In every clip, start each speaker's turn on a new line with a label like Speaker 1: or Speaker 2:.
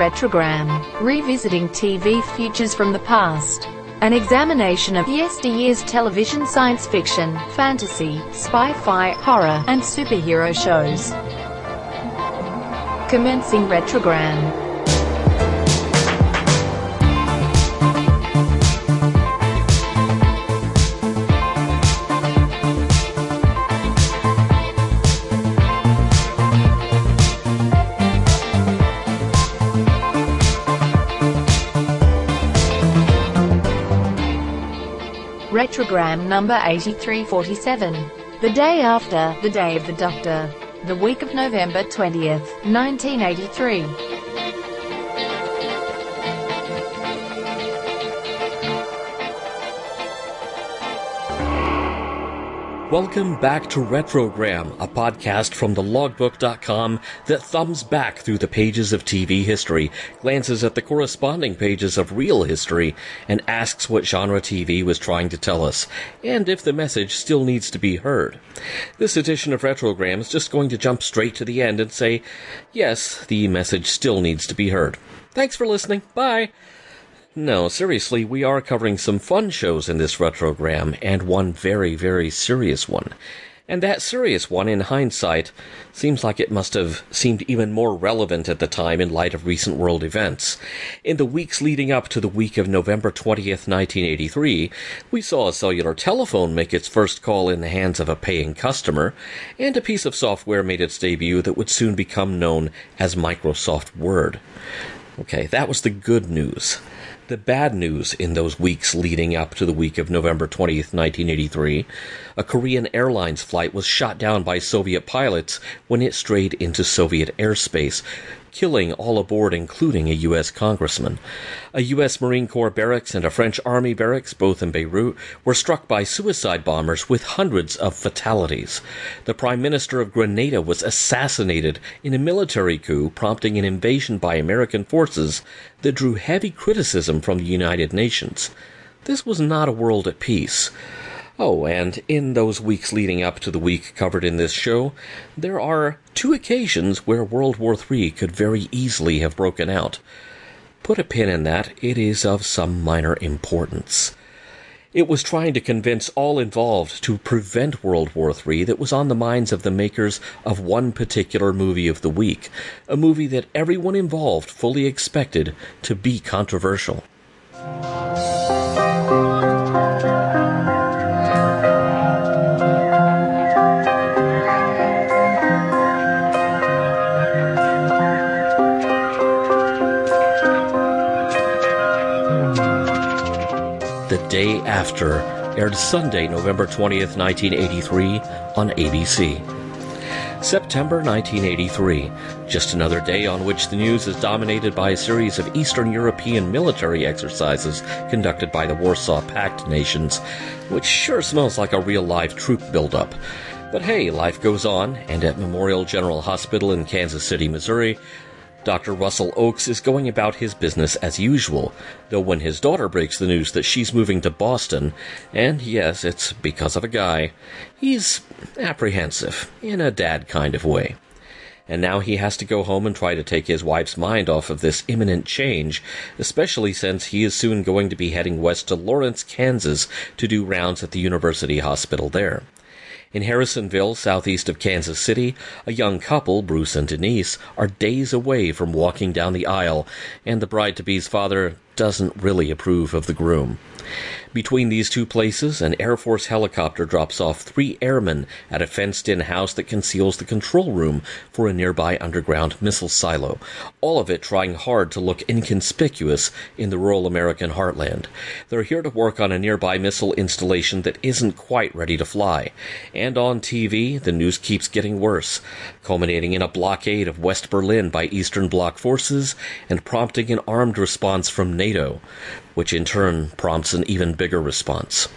Speaker 1: Retrogram, revisiting TV futures from the past. An examination of yesteryear's television science fiction, fantasy, spy-fi, horror, and superhero shows. Commencing Retrogram. Retrogram number 8347. The day after, the day of the Doctor. The week of November 20th, 1983.
Speaker 2: Welcome back to Retrogram, a podcast from thelogbook.com that thumbs back through the pages of TV history, glances at the corresponding pages of real history, and asks what genre TV was trying to tell us, and if the message still needs to be heard. This edition of Retrogram is just going to jump straight to the end and say, yes, the message still needs to be heard. Thanks for listening. Bye. No, seriously, we are covering some fun shows in this retrogram, and one very, very serious one. And that serious one, in hindsight, seems like it must have seemed even more relevant at the time in light of recent world events. In the weeks leading up to the week of November 20th, 1983, we saw a cellular telephone make its first call in the hands of a paying customer, and a piece of software made its debut that would soon become known as Microsoft Word. Okay, that was the good news the bad news in those weeks leading up to the week of November 20th, 1983. A Korean Airlines flight was shot down by Soviet pilots when it strayed into Soviet airspace, killing all aboard, including a U.S. congressman. A U.S. Marine Corps barracks and a French Army barracks, both in Beirut, were struck by suicide bombers with hundreds of fatalities. The Prime Minister of Grenada was assassinated in a military coup, prompting an invasion by American forces that drew heavy criticism from the United Nations. This was not a world at peace. Oh, and in those weeks leading up to the week covered in this show, there are two occasions where World War III could very easily have broken out. Put a pin in that, it is of some minor importance. It was trying to convince all involved to prevent World War III that was on the minds of the makers of one particular movie of the week, a movie that everyone involved fully expected to be controversial. Day After aired Sunday, November 20th, 1983 on ABC. September 1983, just another day on which the news is dominated by a series of Eastern European military exercises conducted by the Warsaw Pact nations, which sure smells like a real live troop buildup. But hey, life goes on, and at Memorial General Hospital in Kansas City, Missouri, Dr. Russell Oakes is going about his business as usual, though when his daughter breaks the news that she's moving to Boston, and yes, it's because of a guy, he's apprehensive, in a dad kind of way. And now he has to go home and try to take his wife's mind off of this imminent change, especially since he is soon going to be heading west to Lawrence, Kansas to do rounds at the university hospital there. In Harrisonville, southeast of Kansas City, a young couple, Bruce and Denise, are days away from walking down the aisle, and the bride to be's father doesn't really approve of the groom. Between these two places, an Air Force helicopter drops off three airmen at a fenced in house that conceals the control room for a nearby underground missile silo, all of it trying hard to look inconspicuous in the rural American heartland. They're here to work on a nearby missile installation that isn't quite ready to fly. And on TV, the news keeps getting worse, culminating in a blockade of West Berlin by Eastern Bloc forces and prompting an armed response from NATO which in turn prompts an even bigger response.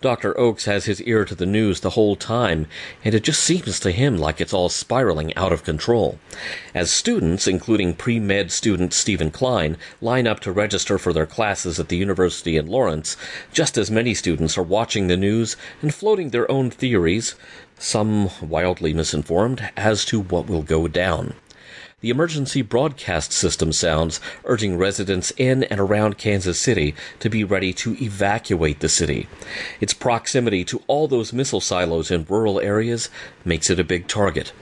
Speaker 2: Dr. Oakes has his ear to the news the whole time, and it just seems to him like it's all spiraling out of control. As students, including pre med student Stephen Klein, line up to register for their classes at the university in Lawrence, just as many students are watching the news and floating their own theories, some wildly misinformed, as to what will go down. The emergency broadcast system sounds, urging residents in and around Kansas City to be ready to evacuate the city. Its proximity to all those missile silos in rural areas makes it a big target.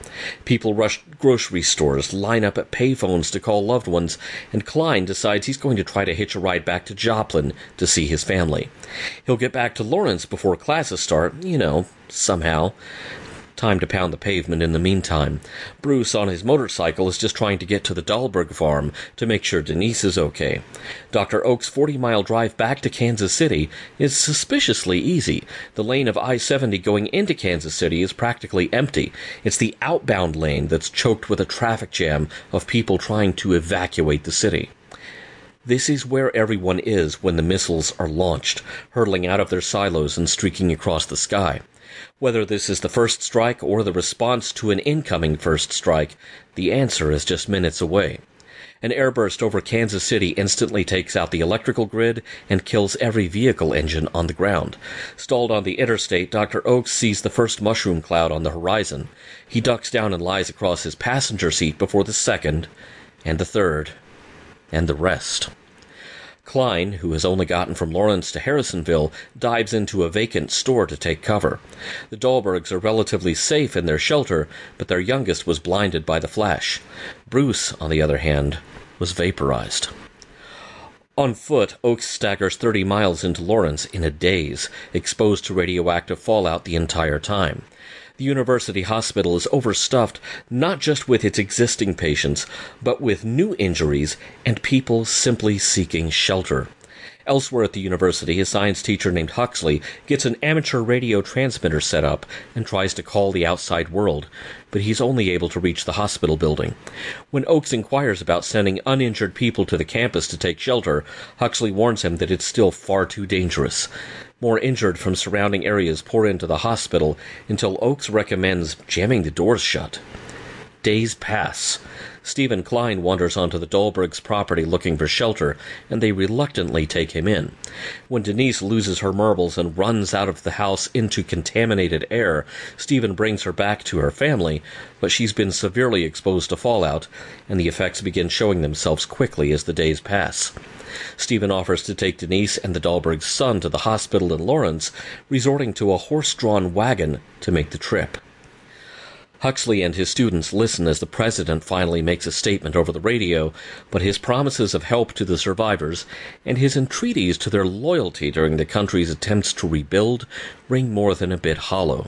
Speaker 2: People rush grocery stores, line up at payphones to call loved ones, and Klein decides he's going to try to hitch a ride back to Joplin to see his family. He'll get back to Lawrence before classes start, you know, somehow. Time to pound the pavement in the meantime. Bruce, on his motorcycle, is just trying to get to the Dahlberg farm to make sure Denise is okay. Dr. Oak's 40 mile drive back to Kansas City is suspiciously easy. The lane of I 70 going into Kansas City is practically empty. It's the outbound lane that's choked with a traffic jam of people trying to evacuate the city. This is where everyone is when the missiles are launched, hurtling out of their silos and streaking across the sky. Whether this is the first strike or the response to an incoming first strike, the answer is just minutes away. An airburst over Kansas City instantly takes out the electrical grid and kills every vehicle engine on the ground. Stalled on the interstate, Dr. Oakes sees the first mushroom cloud on the horizon. He ducks down and lies across his passenger seat before the second, and the third, and the rest. Klein, who has only gotten from Lawrence to Harrisonville, dives into a vacant store to take cover. The Dahlbergs are relatively safe in their shelter, but their youngest was blinded by the flash. Bruce, on the other hand, was vaporized. On foot, Oakes staggers 30 miles into Lawrence in a daze, exposed to radioactive fallout the entire time the university hospital is overstuffed not just with its existing patients, but with new injuries and people simply seeking shelter. Elsewhere at the university, a science teacher named Huxley gets an amateur radio transmitter set up and tries to call the outside world, but he's only able to reach the hospital building. When Oakes inquires about sending uninjured people to the campus to take shelter, Huxley warns him that it's still far too dangerous. More injured from surrounding areas pour into the hospital until Oakes recommends jamming the doors shut. Days pass. Stephen Klein wanders onto the Dahlbergs' property looking for shelter, and they reluctantly take him in. When Denise loses her marbles and runs out of the house into contaminated air, Stephen brings her back to her family, but she's been severely exposed to fallout, and the effects begin showing themselves quickly as the days pass. Stephen offers to take Denise and the Dahlbergs' son to the hospital in Lawrence, resorting to a horse drawn wagon to make the trip. Huxley and his students listen as the president finally makes a statement over the radio, but his promises of help to the survivors and his entreaties to their loyalty during the country's attempts to rebuild ring more than a bit hollow.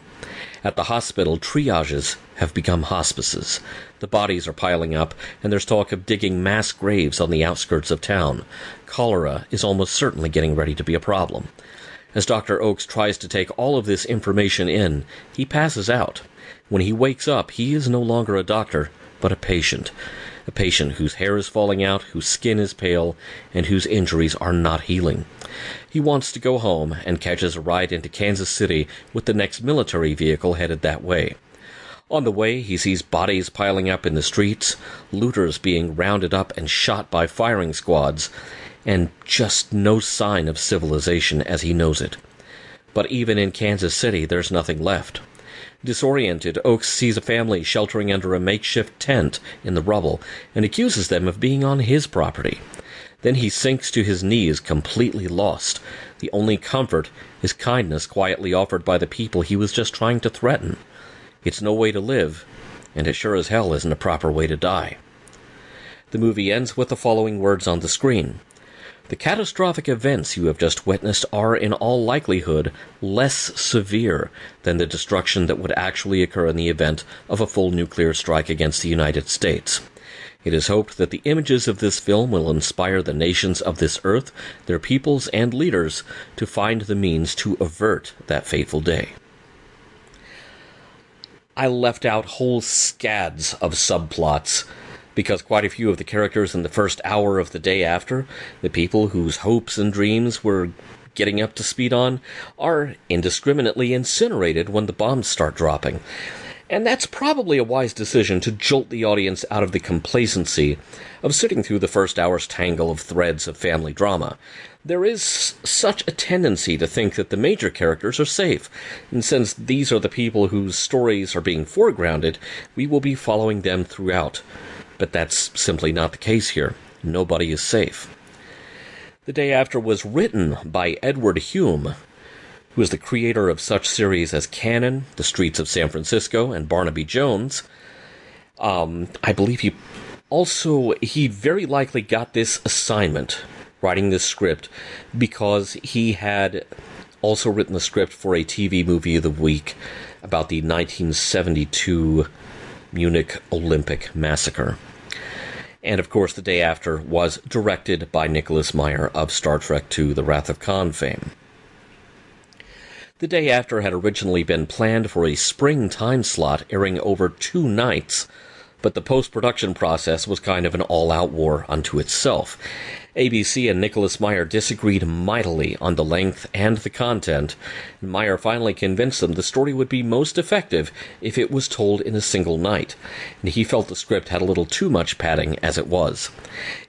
Speaker 2: At the hospital, triages have become hospices. The bodies are piling up, and there's talk of digging mass graves on the outskirts of town. Cholera is almost certainly getting ready to be a problem. As Dr. Oakes tries to take all of this information in, he passes out. When he wakes up, he is no longer a doctor, but a patient. A patient whose hair is falling out, whose skin is pale, and whose injuries are not healing. He wants to go home and catches a ride into Kansas City with the next military vehicle headed that way. On the way, he sees bodies piling up in the streets, looters being rounded up and shot by firing squads, and just no sign of civilization as he knows it. But even in Kansas City, there's nothing left. Disoriented, Oakes sees a family sheltering under a makeshift tent in the rubble and accuses them of being on his property. Then he sinks to his knees, completely lost. The only comfort is kindness quietly offered by the people he was just trying to threaten. It's no way to live, and it sure as hell isn't a proper way to die. The movie ends with the following words on the screen the catastrophic events you have just witnessed are, in all likelihood, less severe than the destruction that would actually occur in the event of a full nuclear strike against the United States. It is hoped that the images of this film will inspire the nations of this earth, their peoples, and leaders to find the means to avert that fateful day. I left out whole scads of subplots because quite a few of the characters in the first hour of the day after, the people whose hopes and dreams were getting up to speed on, are indiscriminately incinerated when the bombs start dropping. And that's probably a wise decision to jolt the audience out of the complacency of sitting through the first hour's tangle of threads of family drama. There is such a tendency to think that the major characters are safe, and since these are the people whose stories are being foregrounded, we will be following them throughout. But that's simply not the case here. Nobody is safe. The Day After was written by Edward Hume, who is the creator of such series as Cannon, The Streets of San Francisco, and Barnaby Jones. Um, I believe he also he very likely got this assignment writing this script because he had also written the script for a TV movie of the week about the 1972 Munich Olympic massacre. And of course, the day after was directed by Nicholas Meyer of Star Trek II The Wrath of Khan fame. The day after had originally been planned for a spring time slot airing over two nights, but the post production process was kind of an all out war unto itself. ABC and Nicholas Meyer disagreed mightily on the length and the content, Meyer finally convinced them the story would be most effective if it was told in a single night, and he felt the script had a little too much padding as it was.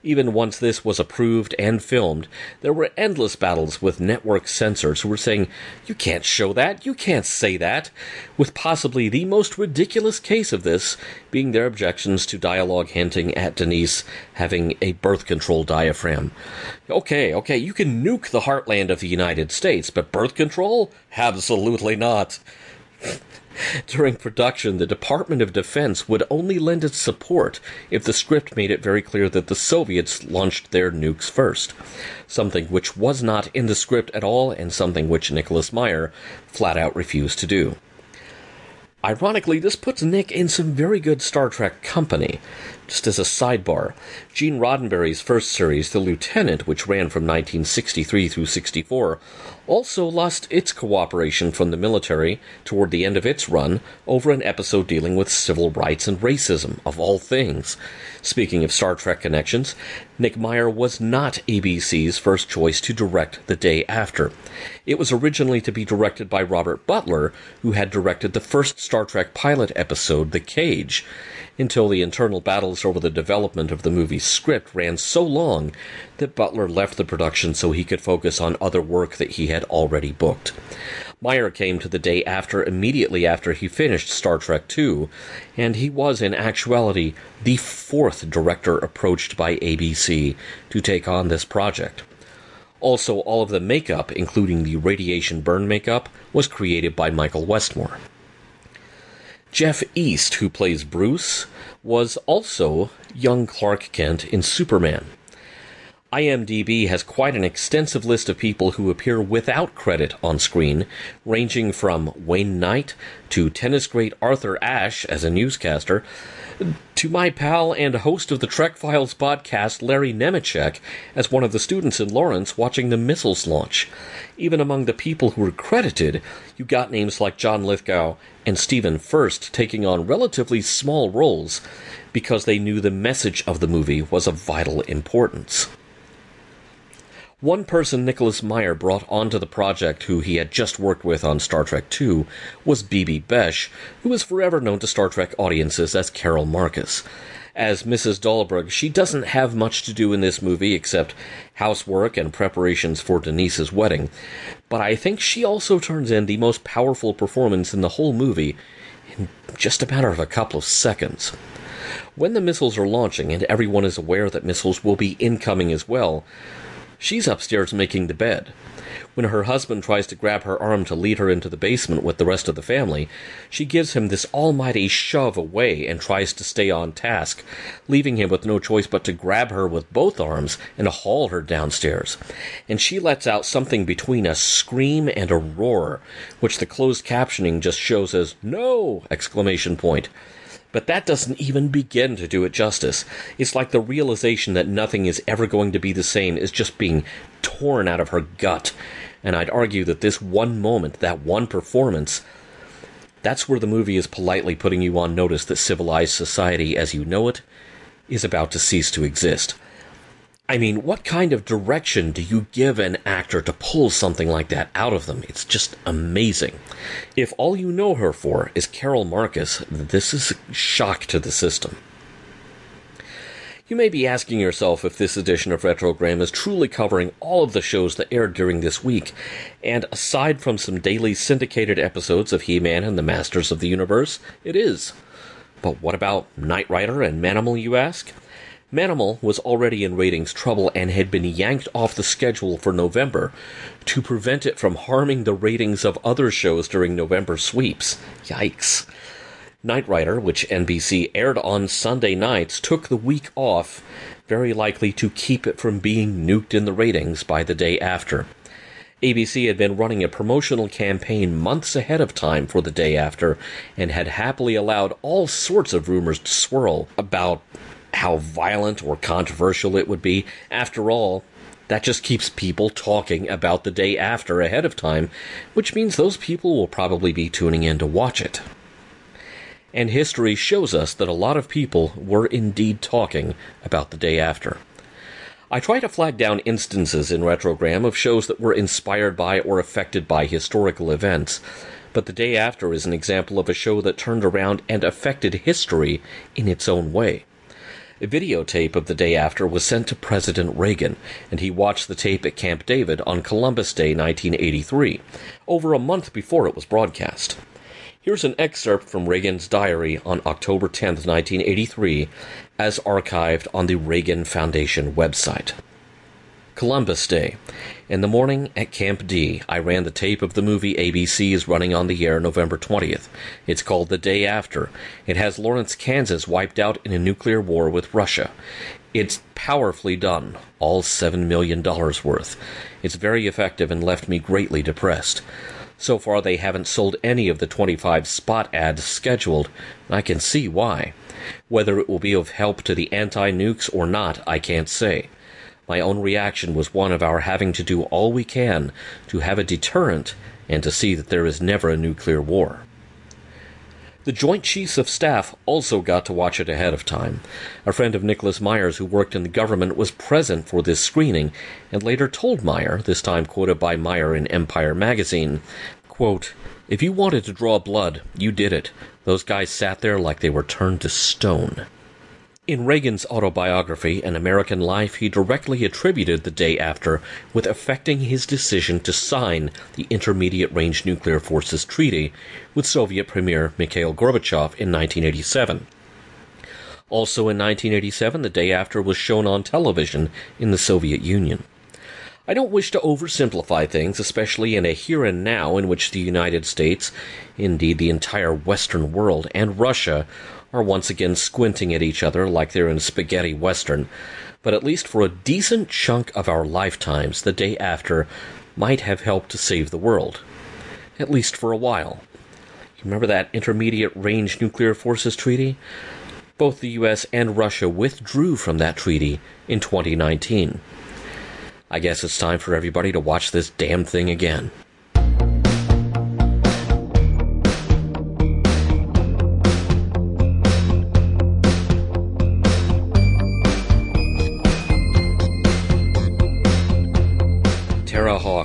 Speaker 2: Even once this was approved and filmed, there were endless battles with network censors who were saying, You can't show that, you can't say that, with possibly the most ridiculous case of this being their objections to dialogue hinting at Denise having a birth control diaphragm. Okay, okay, you can nuke the heartland of the United States, but birth control? Absolutely not. During production, the Department of Defense would only lend its support if the script made it very clear that the Soviets launched their nukes first. Something which was not in the script at all, and something which Nicholas Meyer flat out refused to do. Ironically, this puts Nick in some very good Star Trek company. Just as a sidebar, Gene Roddenberry's first series, The Lieutenant, which ran from 1963 through 64, also lost its cooperation from the military toward the end of its run over an episode dealing with civil rights and racism, of all things. Speaking of Star Trek connections, Nick Meyer was not ABC's first choice to direct the day after. It was originally to be directed by Robert Butler, who had directed the first Star Trek pilot episode, The Cage until the internal battles over the development of the movie's script ran so long that Butler left the production so he could focus on other work that he had already booked. Meyer came to the day after immediately after he finished Star Trek II, and he was in actuality the fourth director approached by ABC to take on this project. Also, all of the makeup, including the radiation burn makeup, was created by Michael Westmore. Jeff East, who plays Bruce, was also young Clark Kent in Superman. IMDb has quite an extensive list of people who appear without credit on screen, ranging from Wayne Knight to tennis great Arthur Ashe as a newscaster, to my pal and host of the Trek Files podcast, Larry Nemecek, as one of the students in Lawrence watching the missiles launch. Even among the people who were credited, you got names like John Lithgow and Stephen Furst taking on relatively small roles because they knew the message of the movie was of vital importance. One person Nicholas Meyer brought onto the project who he had just worked with on Star Trek II was Bibi Besch, who is forever known to Star Trek audiences as Carol Marcus. As Mrs. Dahlberg, she doesn't have much to do in this movie except housework and preparations for Denise's wedding, but I think she also turns in the most powerful performance in the whole movie in just a matter of a couple of seconds. When the missiles are launching and everyone is aware that missiles will be incoming as well, She's upstairs making the bed. When her husband tries to grab her arm to lead her into the basement with the rest of the family, she gives him this almighty shove away and tries to stay on task, leaving him with no choice but to grab her with both arms and haul her downstairs. And she lets out something between a scream and a roar, which the closed captioning just shows as no! exclamation point. But that doesn't even begin to do it justice. It's like the realization that nothing is ever going to be the same is just being torn out of her gut. And I'd argue that this one moment, that one performance, that's where the movie is politely putting you on notice that civilized society as you know it is about to cease to exist. I mean, what kind of direction do you give an actor to pull something like that out of them? It's just amazing. If all you know her for is Carol Marcus, this is a shock to the system. You may be asking yourself if this edition of Retrogram is truly covering all of the shows that aired during this week, and aside from some daily syndicated episodes of He Man and the Masters of the Universe, it is. But what about Knight Rider and Manimal, you ask? Manimal was already in ratings trouble and had been yanked off the schedule for November to prevent it from harming the ratings of other shows during November sweeps. Yikes. Knight Rider, which NBC aired on Sunday nights, took the week off, very likely to keep it from being nuked in the ratings by the day after. ABC had been running a promotional campaign months ahead of time for the day after and had happily allowed all sorts of rumors to swirl about how violent or controversial it would be. After all, that just keeps people talking about the day after ahead of time, which means those people will probably be tuning in to watch it. And history shows us that a lot of people were indeed talking about the day after. I try to flag down instances in Retrogram of shows that were inspired by or affected by historical events, but the day after is an example of a show that turned around and affected history in its own way. A videotape of the day after was sent to President Reagan, and he watched the tape at Camp David on Columbus Day 1983, over a month before it was broadcast. Here's an excerpt from Reagan's diary on October 10, 1983, as archived on the Reagan Foundation website. Columbus Day. In the morning at Camp D, I ran the tape of the movie ABC is running on the air November 20th. It's called The Day After. It has Lawrence, Kansas wiped out in a nuclear war with Russia. It's powerfully done, all $7 million worth. It's very effective and left me greatly depressed. So far, they haven't sold any of the 25 spot ads scheduled, I can see why. Whether it will be of help to the anti nukes or not, I can't say. My own reaction was one of our having to do all we can to have a deterrent and to see that there is never a nuclear war. The Joint Chiefs of Staff also got to watch it ahead of time. A friend of Nicholas Meyer's who worked in the government was present for this screening and later told Meyer, this time quoted by Meyer in Empire magazine, quote, If you wanted to draw blood, you did it. Those guys sat there like they were turned to stone. In Reagan's autobiography, An American Life, he directly attributed the day after with affecting his decision to sign the Intermediate Range Nuclear Forces Treaty with Soviet Premier Mikhail Gorbachev in 1987. Also in 1987, the day after was shown on television in the Soviet Union. I don't wish to oversimplify things, especially in a here and now in which the United States, indeed the entire Western world, and Russia are once again squinting at each other like they're in spaghetti western. But at least for a decent chunk of our lifetimes, the day after might have helped to save the world. At least for a while. You remember that Intermediate Range Nuclear Forces Treaty? Both the US and Russia withdrew from that treaty in 2019. I guess it's time for everybody to watch this damn thing again.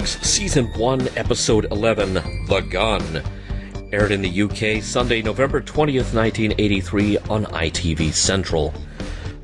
Speaker 2: Season 1, Episode 11 The Gun. Aired in the UK Sunday, November 20th, 1983 on ITV Central.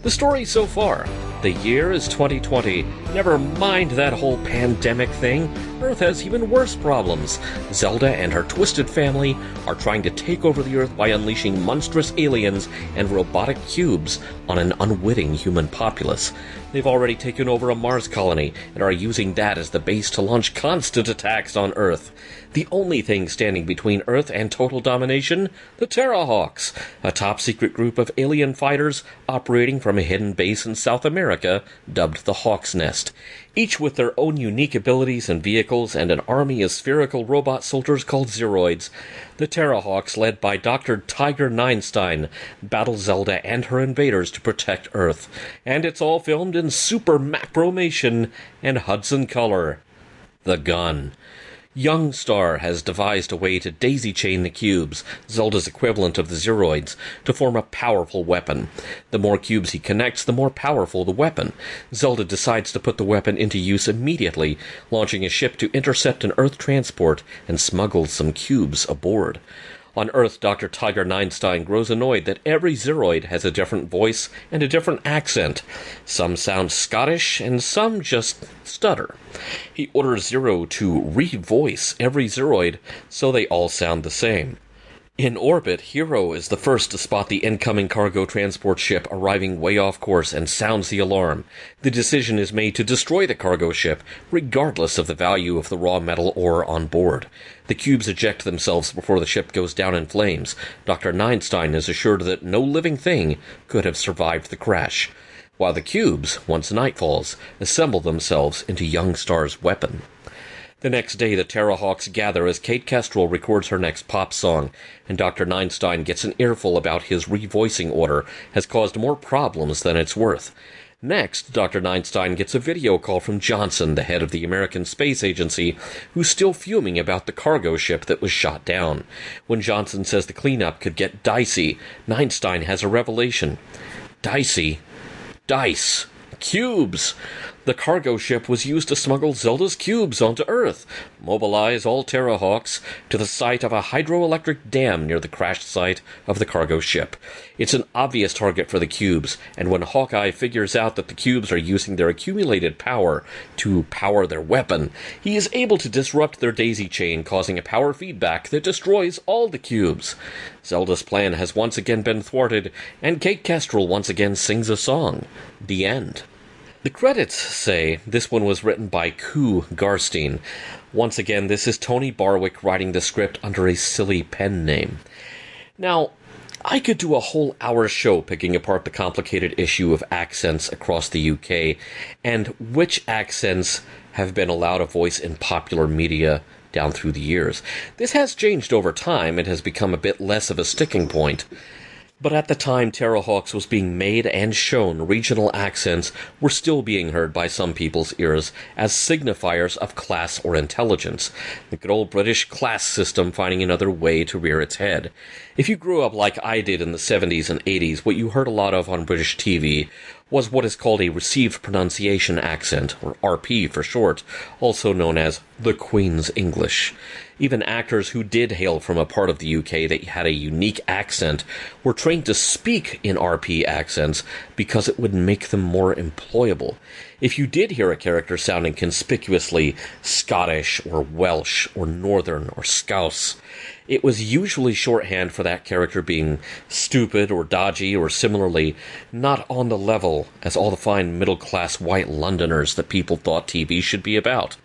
Speaker 2: The story so far the year is 2020. Never mind that whole pandemic thing. Earth has even worse problems. Zelda and her twisted family are trying to take over the Earth by unleashing monstrous aliens and robotic cubes on an unwitting human populace. They've already taken over a Mars colony and are using that as the base to launch constant attacks on Earth. The only thing standing between Earth and total domination? The Terrahawks, a top secret group of alien fighters operating from a hidden base in South America dubbed the Hawk's Nest each with their own unique abilities and vehicles and an army of spherical robot soldiers called Zeroids. The Terrahawks, led by Dr. Tiger Ninestein, battle Zelda and her invaders to protect Earth. And it's all filmed in super macromation and Hudson color. The gun. Yungstar has devised a way to daisy chain the cubes, Zelda's equivalent of the Zeroids, to form a powerful weapon. The more cubes he connects, the more powerful the weapon. Zelda decides to put the weapon into use immediately, launching a ship to intercept an Earth transport and smuggle some cubes aboard. On Earth, Dr. Tiger Ninestein grows annoyed that every Zeroid has a different voice and a different accent. Some sound Scottish, and some just stutter. He orders Zero to revoice every Zeroid so they all sound the same. In orbit, Hiro is the first to spot the incoming cargo transport ship arriving way off course and sounds the alarm. The decision is made to destroy the cargo ship, regardless of the value of the raw metal ore on board. The cubes eject themselves before the ship goes down in flames. Dr. Ninestein is assured that no living thing could have survived the crash, while the cubes, once night falls, assemble themselves into Yungstar's weapon. The next day, the Terrahawks gather as Kate Kestrel records her next pop song, and Dr. Ninestein gets an earful about his revoicing order has caused more problems than it's worth. Next, Dr. Ninestein gets a video call from Johnson, the head of the American Space Agency, who's still fuming about the cargo ship that was shot down. When Johnson says the cleanup could get dicey, Ninestein has a revelation. Dicey? Dice. Cubes! The cargo ship was used to smuggle Zelda's cubes onto Earth. Mobilize all Terrahawks to the site of a hydroelectric dam near the crashed site of the cargo ship. It's an obvious target for the cubes, and when Hawkeye figures out that the cubes are using their accumulated power to power their weapon, he is able to disrupt their daisy chain, causing a power feedback that destroys all the cubes. Zelda's plan has once again been thwarted, and Kate Kestrel once again sings a song. The end. The credits say this one was written by Koo Garstein. Once again, this is Tony Barwick writing the script under a silly pen name. Now, I could do a whole hour show picking apart the complicated issue of accents across the UK and which accents have been allowed a voice in popular media down through the years. This has changed over time. and has become a bit less of a sticking point. But at the time Terrahawks was being made and shown, regional accents were still being heard by some people's ears as signifiers of class or intelligence. The good old British class system finding another way to rear its head. If you grew up like I did in the 70s and 80s, what you heard a lot of on British TV was what is called a received pronunciation accent, or RP for short, also known as the Queen's English. Even actors who did hail from a part of the UK that had a unique accent were trained to speak in RP accents because it would make them more employable. If you did hear a character sounding conspicuously Scottish or Welsh or Northern or Scouse, it was usually shorthand for that character being stupid or dodgy or similarly not on the level as all the fine middle class white Londoners that people thought TV should be about.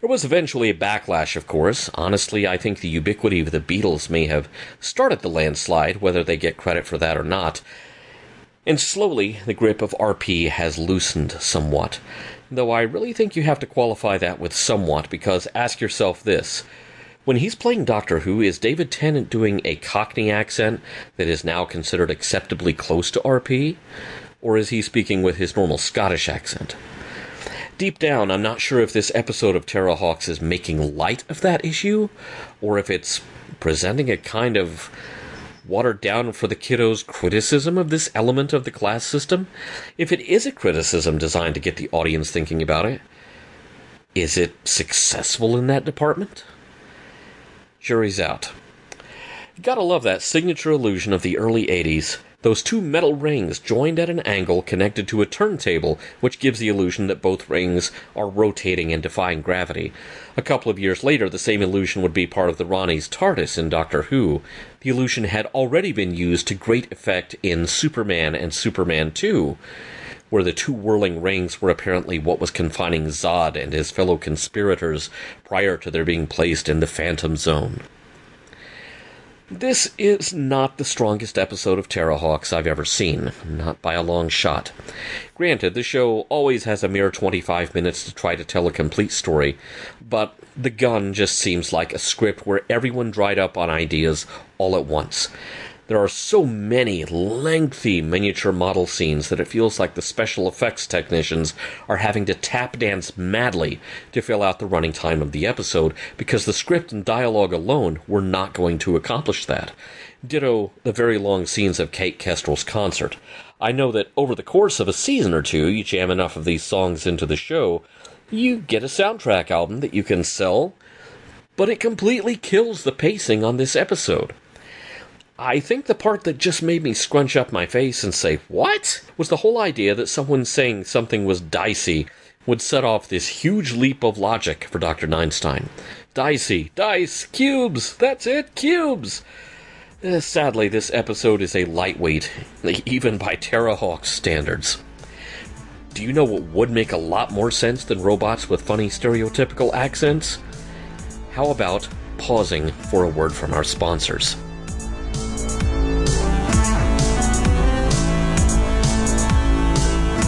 Speaker 2: There was eventually a backlash, of course. Honestly, I think the ubiquity of the Beatles may have started the landslide, whether they get credit for that or not. And slowly, the grip of RP has loosened somewhat. Though I really think you have to qualify that with somewhat, because ask yourself this when he's playing Doctor Who, is David Tennant doing a Cockney accent that is now considered acceptably close to RP? Or is he speaking with his normal Scottish accent? Deep down, I'm not sure if this episode of Terrahawks is making light of that issue, or if it's presenting a kind of watered down for the kiddos criticism of this element of the class system. If it is a criticism designed to get the audience thinking about it, is it successful in that department? Jury's out. You gotta love that signature illusion of the early 80s. Those two metal rings joined at an angle connected to a turntable, which gives the illusion that both rings are rotating and defying gravity. A couple of years later, the same illusion would be part of the Rani's TARDIS in Doctor Who. The illusion had already been used to great effect in Superman and Superman 2 where the two whirling rings were apparently what was confining Zod and his fellow conspirators prior to their being placed in the Phantom Zone. This is not the strongest episode of Terrahawks I've ever seen, not by a long shot. Granted, the show always has a mere 25 minutes to try to tell a complete story, but The Gun just seems like a script where everyone dried up on ideas all at once. There are so many lengthy miniature model scenes that it feels like the special effects technicians are having to tap dance madly to fill out the running time of the episode because the script and dialogue alone were not going to accomplish that. Ditto the very long scenes of Kate Kestrel's concert. I know that over the course of a season or two, you jam enough of these songs into the show, you get a soundtrack album that you can sell, but it completely kills the pacing on this episode. I think the part that just made me scrunch up my face and say, What? was the whole idea that someone saying something was dicey would set off this huge leap of logic for Dr. Ninestein. Dicey, dice, cubes, that's it, cubes. Uh, sadly, this episode is a lightweight, even by Terrahawk's standards. Do you know what would make a lot more sense than robots with funny stereotypical accents? How about pausing for a word from our sponsors?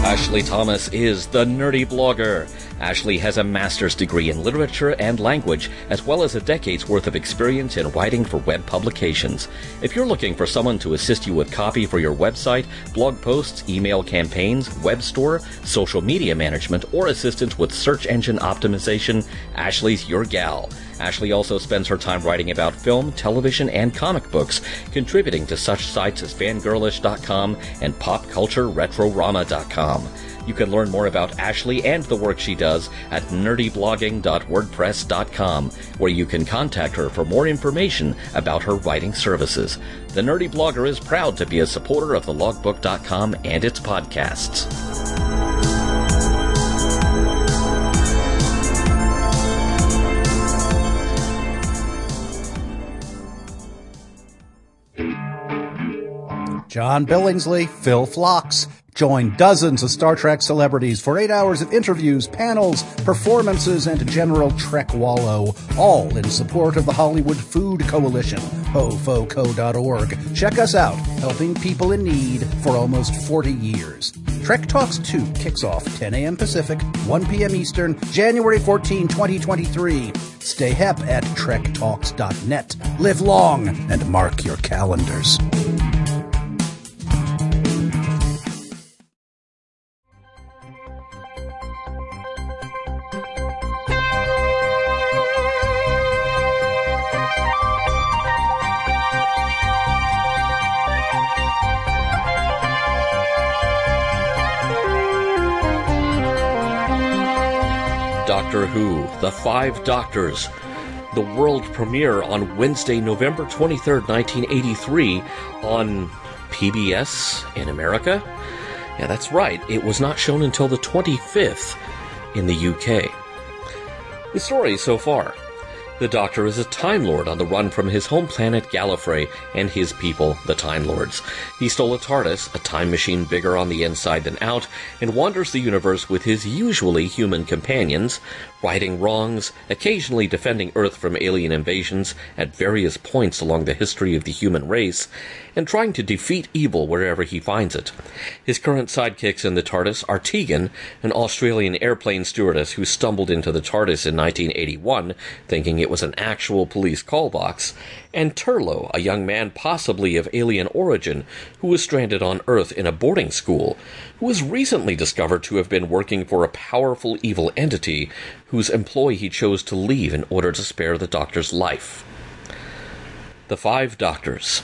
Speaker 2: Ashley Thomas is the nerdy blogger. Ashley has a master's degree in literature and language, as well as a decade's worth of experience in writing for web publications. If you're looking for someone to assist you with copy for your website, blog posts, email campaigns, web store, social media management, or assistance with search engine optimization, Ashley's your gal. Ashley also spends her time writing about film, television, and comic books, contributing to such sites as fangirlish.com and popcultureretrorama.com. You can learn more about Ashley and the work she does at nerdyblogging.wordpress.com, where you can contact her for more information about her writing services. The Nerdy Blogger is proud to be a supporter of thelogbook.com and its podcasts.
Speaker 3: John Billingsley, Phil Phlox. Join dozens of Star Trek celebrities for eight hours of interviews, panels, performances, and general Trek wallow, all in support of the Hollywood Food Coalition, hofoco.org. Check us out, helping people in need for almost 40 years. Trek Talks 2 kicks off 10 a.m. Pacific, 1 p.m. Eastern, January 14, 2023. Stay hep at trektalks.net. Live long and mark your calendars.
Speaker 2: Who, The Five Doctors. The world premiere on Wednesday, November 23rd, 1983, on PBS in America. Yeah, that's right. It was not shown until the 25th in the UK. The story so far. The Doctor is a Time Lord on the run from his home planet Gallifrey and his people, the Time Lords. He stole a TARDIS, a time machine bigger on the inside than out, and wanders the universe with his usually human companions, righting wrongs, occasionally defending Earth from alien invasions at various points along the history of the human race, and trying to defeat evil wherever he finds it. His current sidekicks in the TARDIS are Tegan, an Australian airplane stewardess who stumbled into the TARDIS in 1981, thinking it was an actual police call box, and Turlough, a young man possibly of alien origin, who was stranded on Earth in a boarding school, who was recently discovered to have been working for a powerful evil entity whose employ he chose to leave in order to spare the Doctor's life. The Five Doctors.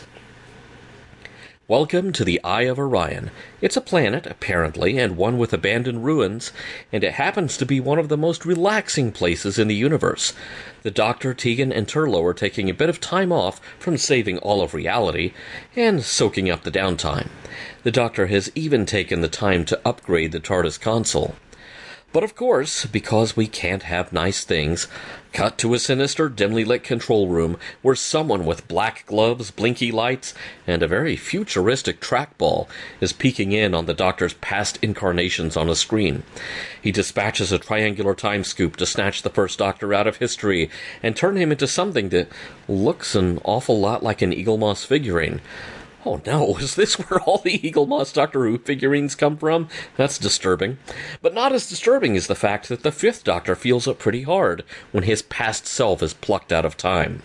Speaker 2: Welcome to the Eye of Orion. It's a planet, apparently, and one with abandoned ruins, and it happens to be one of the most relaxing places in the universe. The Doctor, Tegan, and Turlough are taking a bit of time off from saving all of reality and soaking up the downtime. The Doctor has even taken the time to upgrade the TARDIS console. But of course, because we can't have nice things, cut to a sinister, dimly lit control room where someone with black gloves, blinky lights, and a very futuristic trackball is peeking in on the Doctor's past incarnations on a screen. He dispatches a triangular time scoop to snatch the first Doctor out of history and turn him into something that looks an awful lot like an Eaglemoss figurine. Oh no, is this where all the Eaglemoss Doctor Who figurines come from? That's disturbing. But not as disturbing is the fact that the fifth Doctor feels it pretty hard when his past self is plucked out of time.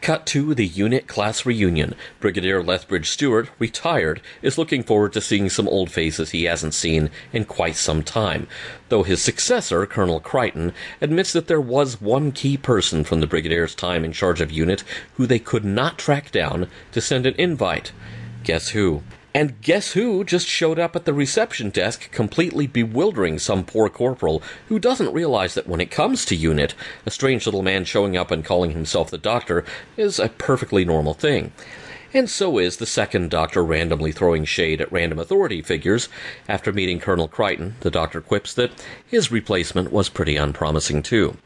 Speaker 2: Cut to the UNIT class reunion. Brigadier Lethbridge Stewart, retired, is looking forward to seeing some old faces he hasn't seen in quite some time, though his successor, Colonel Crichton, admits that there was one key person from the Brigadier's time in charge of UNIT who they could not track down to send an invite. Guess who? And guess who just showed up at the reception desk, completely bewildering some poor corporal who doesn't realize that when it comes to UNIT, a strange little man showing up and calling himself the doctor is a perfectly normal thing. And so is the second doctor randomly throwing shade at random authority figures. After meeting Colonel Crichton, the doctor quips that his replacement was pretty unpromising too.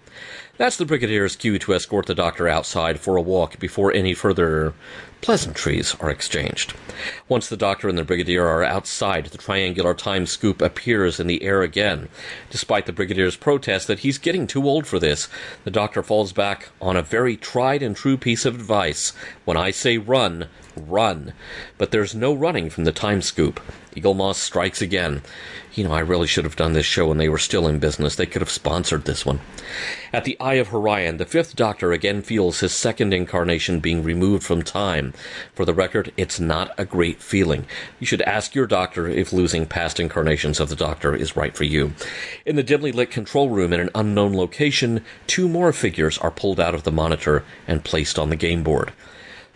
Speaker 2: That's the Brigadier's cue to escort the doctor outside for a walk before any further pleasantries are exchanged. Once the doctor and the brigadier are outside, the triangular time scoop appears in the air again. Despite the brigadier's protest that he's getting too old for this, the doctor falls back on a very tried and true piece of advice. When I say run, run. But there's no running from the time scoop. Eaglemoss strikes again. You know, I really should have done this show when they were still in business. They could have sponsored this one. At the Eye of Orion, the fifth Doctor again feels his second incarnation being removed from time. For the record, it's not a great feeling. You should ask your doctor if losing past incarnations of the Doctor is right for you. In the dimly lit control room in an unknown location, two more figures are pulled out of the monitor and placed on the game board.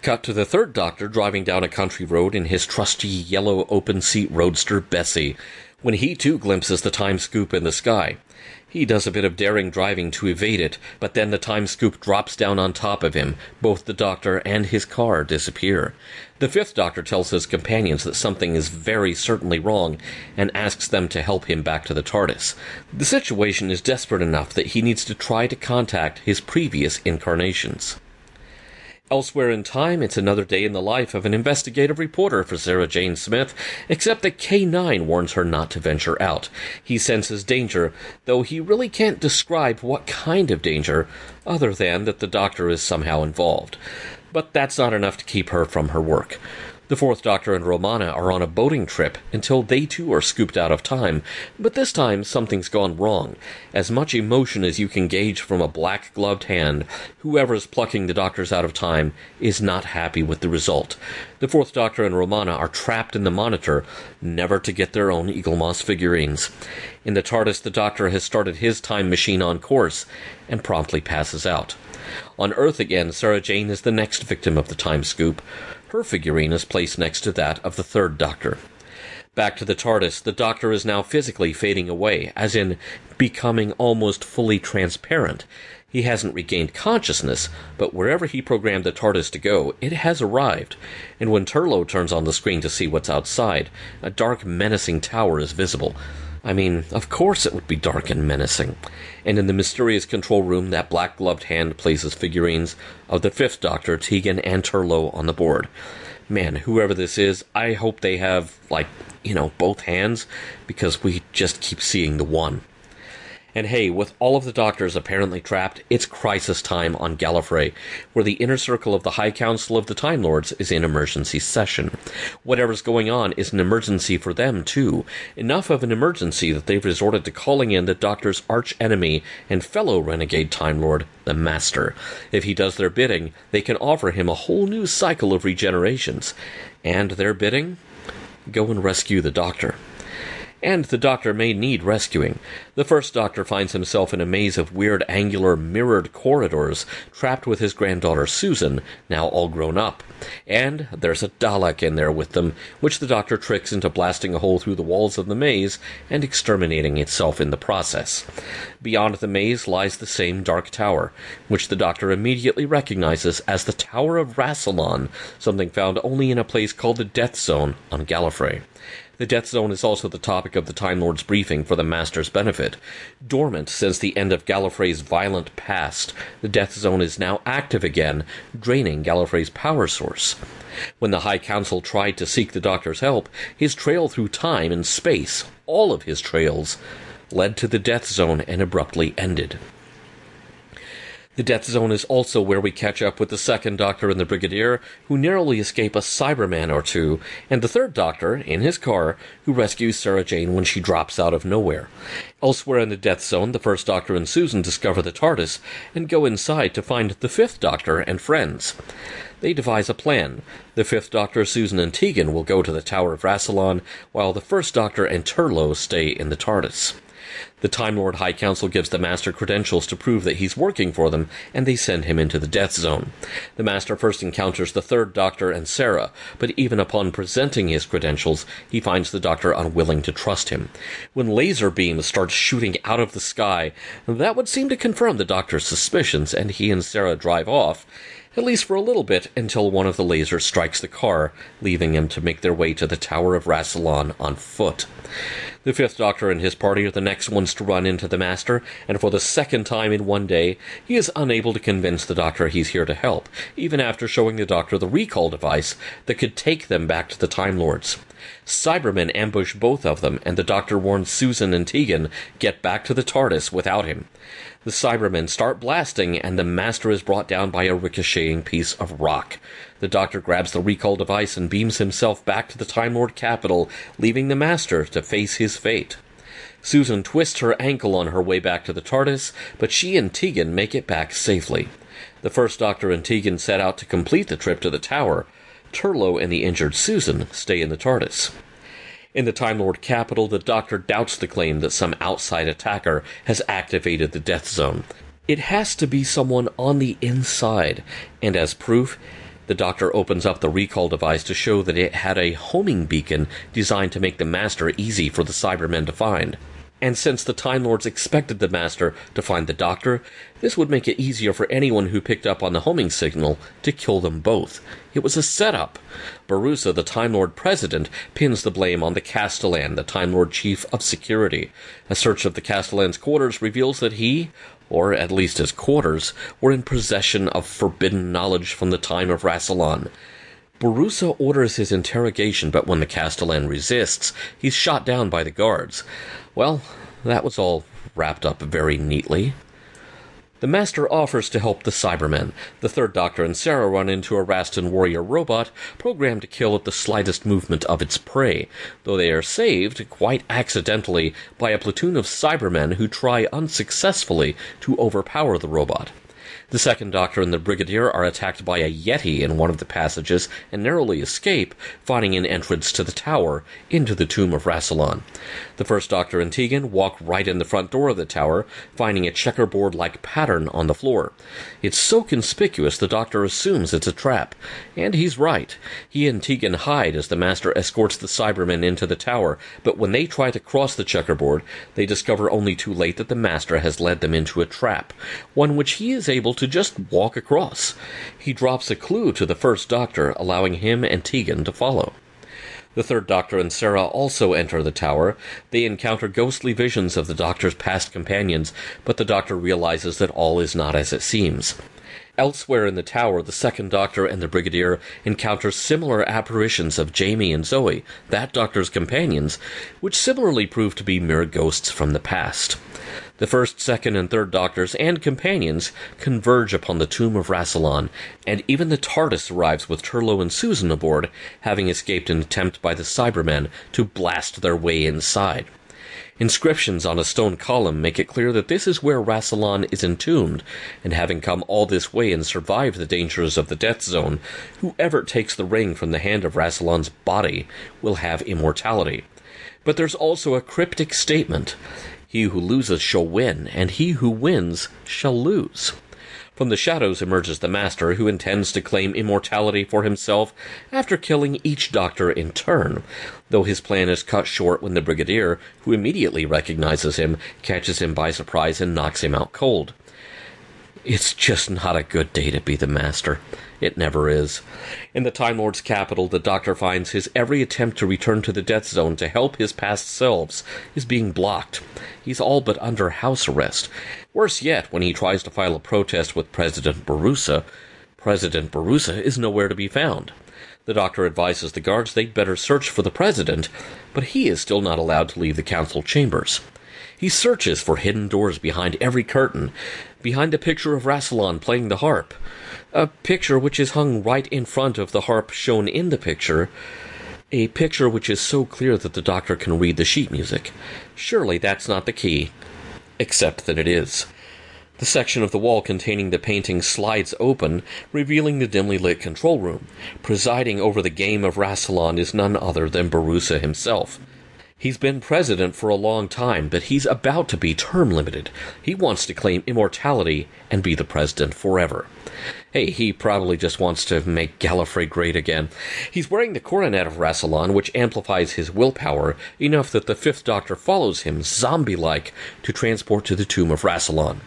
Speaker 2: Cut to the third Doctor driving down a country road in his trusty yellow open seat roadster Bessie, when he too glimpses the time scoop in the sky. He does a bit of daring driving to evade it, but then the time scoop drops down on top of him. Both the doctor and his car disappear. The fifth doctor tells his companions that something is very certainly wrong and asks them to help him back to the TARDIS. The situation is desperate enough that he needs to try to contact his previous incarnations. Elsewhere in time, it's another day in the life of an investigative reporter for Sarah Jane Smith, except that K9 warns her not to venture out. He senses danger, though he really can't describe what kind of danger, other than that the doctor is somehow involved. But that's not enough to keep her from her work. The Fourth Doctor and Romana are on a boating trip until they too are scooped out of time, but this time something's gone wrong. As much emotion as you can gauge from a black gloved hand, whoever's plucking the Doctors out of time is not happy with the result. The Fourth Doctor and Romana are trapped in the Monitor, never to get their own Eaglemoss figurines. In the TARDIS, the Doctor has started his time machine on course and promptly passes out. On Earth again, Sarah Jane is the next victim of the time scoop. Her figurine is placed next to that of the third Doctor. Back to the TARDIS, the Doctor is now physically fading away, as in becoming almost fully transparent. He hasn't regained consciousness, but wherever he programmed the TARDIS to go, it has arrived. And when Turlough turns on the screen to see what's outside, a dark, menacing tower is visible. I mean, of course it would be dark and menacing. And in the mysterious control room, that black gloved hand places figurines of the fifth Doctor, Tegan, and Turlough on the board. Man, whoever this is, I hope they have, like, you know, both hands, because we just keep seeing the one. And hey, with all of the doctors apparently trapped, it's crisis time on Gallifrey, where the inner circle of the High Council of the Time Lords is in emergency session. Whatever's going on is an emergency for them, too. Enough of an emergency that they've resorted to calling in the Doctor's arch enemy and fellow renegade Time Lord, the Master. If he does their bidding, they can offer him a whole new cycle of regenerations. And their bidding? Go and rescue the Doctor and the Doctor may need rescuing. The first Doctor finds himself in a maze of weird angular mirrored corridors, trapped with his granddaughter Susan, now all grown up. And there's a Dalek in there with them, which the Doctor tricks into blasting a hole through the walls of the maze and exterminating itself in the process. Beyond the maze lies the same dark tower, which the Doctor immediately recognizes as the Tower of Rassilon, something found only in a place called the Death Zone on Gallifrey. The Death Zone is also the topic of the Time Lord's briefing for the Master's benefit. Dormant since the end of Gallifrey's violent past, the Death Zone is now active again, draining Gallifrey's power source. When the High Council tried to seek the Doctor's help, his trail through time and space, all of his trails, led to the Death Zone and abruptly ended. The Death Zone is also where we catch up with the second Doctor and the Brigadier, who narrowly escape a Cyberman or two, and the third Doctor, in his car, who rescues Sarah Jane when she drops out of nowhere. Elsewhere in the Death Zone, the first Doctor and Susan discover the TARDIS and go inside to find the fifth Doctor and friends. They devise a plan. The fifth Doctor, Susan, and Tegan will go to the Tower of Rassilon, while the first Doctor and Turlough stay in the TARDIS. The Time Lord High Council gives the Master credentials to prove that he's working for them, and they send him into the Death Zone. The Master first encounters the Third Doctor and Sarah, but even upon presenting his credentials, he finds the Doctor unwilling to trust him. When laser beams start shooting out of the sky, that would seem to confirm the Doctor's suspicions, and he and Sarah drive off at least for a little bit, until one of the lasers strikes the car, leaving them to make their way to the Tower of Rassilon on foot. The fifth doctor and his party are the next ones to run into the master, and for the second time in one day, he is unable to convince the doctor he's here to help, even after showing the doctor the recall device that could take them back to the Time Lords. Cybermen ambush both of them, and the doctor warns Susan and Tegan get back to the TARDIS without him. The Cybermen start blasting, and the Master is brought down by a ricocheting piece of rock. The Doctor grabs the recall device and beams himself back to the Time Lord capital, leaving the Master to face his fate. Susan twists her ankle on her way back to the TARDIS, but she and Tegan make it back safely. The First Doctor and Tegan set out to complete the trip to the tower. Turlough and the injured Susan stay in the TARDIS. In the Time Lord capital, the Doctor doubts the claim that some outside attacker has activated the Death Zone. It has to be someone on the inside, and as proof, the Doctor opens up the recall device to show that it had a homing beacon designed to make the Master easy for the Cybermen to find. And since the Time Lords expected the Master to find the Doctor, this would make it easier for anyone who picked up on the homing signal to kill them both. It was a setup. Borusa, the Time Lord President, pins the blame on the Castellan, the Time Lord Chief of Security. A search of the Castellan's quarters reveals that he, or at least his quarters, were in possession of forbidden knowledge from the time of Rassilon. Borusa orders his interrogation, but when the Castellan resists, he's shot down by the guards. Well, that was all wrapped up very neatly. The Master offers to help the Cybermen. The Third Doctor and Sarah run into a Raston warrior robot programmed to kill at the slightest movement of its prey, though they are saved, quite accidentally, by a platoon of Cybermen who try unsuccessfully to overpower the robot. The second Doctor and the Brigadier are attacked by a Yeti in one of the passages and narrowly escape, finding an entrance to the tower into the tomb of Rassilon. The first Doctor and Tegan walk right in the front door of the tower, finding a checkerboard like pattern on the floor. It's so conspicuous the Doctor assumes it's a trap. And he's right. He and Tegan hide as the Master escorts the Cybermen into the tower, but when they try to cross the checkerboard, they discover only too late that the Master has led them into a trap, one which he is able to just walk across. He drops a clue to the first Doctor, allowing him and Tegan to follow. The third Doctor and Sarah also enter the tower. They encounter ghostly visions of the Doctor's past companions, but the Doctor realizes that all is not as it seems. Elsewhere in the tower, the second Doctor and the Brigadier encounter similar apparitions of Jamie and Zoe, that Doctor's companions, which similarly prove to be mere ghosts from the past. The first, second, and third Doctors and companions converge upon the tomb of Rassilon, and even the TARDIS arrives with Turlough and Susan aboard, having escaped an attempt by the Cybermen to blast their way inside. Inscriptions on a stone column make it clear that this is where Rassilon is entombed, and having come all this way and survived the dangers of the Death Zone, whoever takes the ring from the hand of Rassilon's body will have immortality. But there's also a cryptic statement. He who loses shall win, and he who wins shall lose. From the shadows emerges the Master, who intends to claim immortality for himself after killing each Doctor in turn, though his plan is cut short when the Brigadier, who immediately recognizes him, catches him by surprise and knocks him out cold. It's just not a good day to be the Master. It never is. In the Time Lord's capital, the Doctor finds his every attempt to return to the Death Zone to help his past selves is being blocked. He's all but under house arrest. Worse yet, when he tries to file a protest with President Borusa, President Borusa is nowhere to be found. The doctor advises the guards they'd better search for the president, but he is still not allowed to leave the council chambers. He searches for hidden doors behind every curtain, behind a picture of Rassilon playing the harp, a picture which is hung right in front of the harp shown in the picture, a picture which is so clear that the doctor can read the sheet music. Surely that's not the key. Except that it is. The section of the wall containing the painting slides open, revealing the dimly lit control room. Presiding over the game of Rassilon is none other than Borusa himself. He's been president for a long time, but he's about to be term limited. He wants to claim immortality and be the president forever. Hey, he probably just wants to make Gallifrey great again. He's wearing the coronet of Rassilon, which amplifies his willpower enough that the Fifth Doctor follows him, zombie like, to transport to the tomb of Rassilon.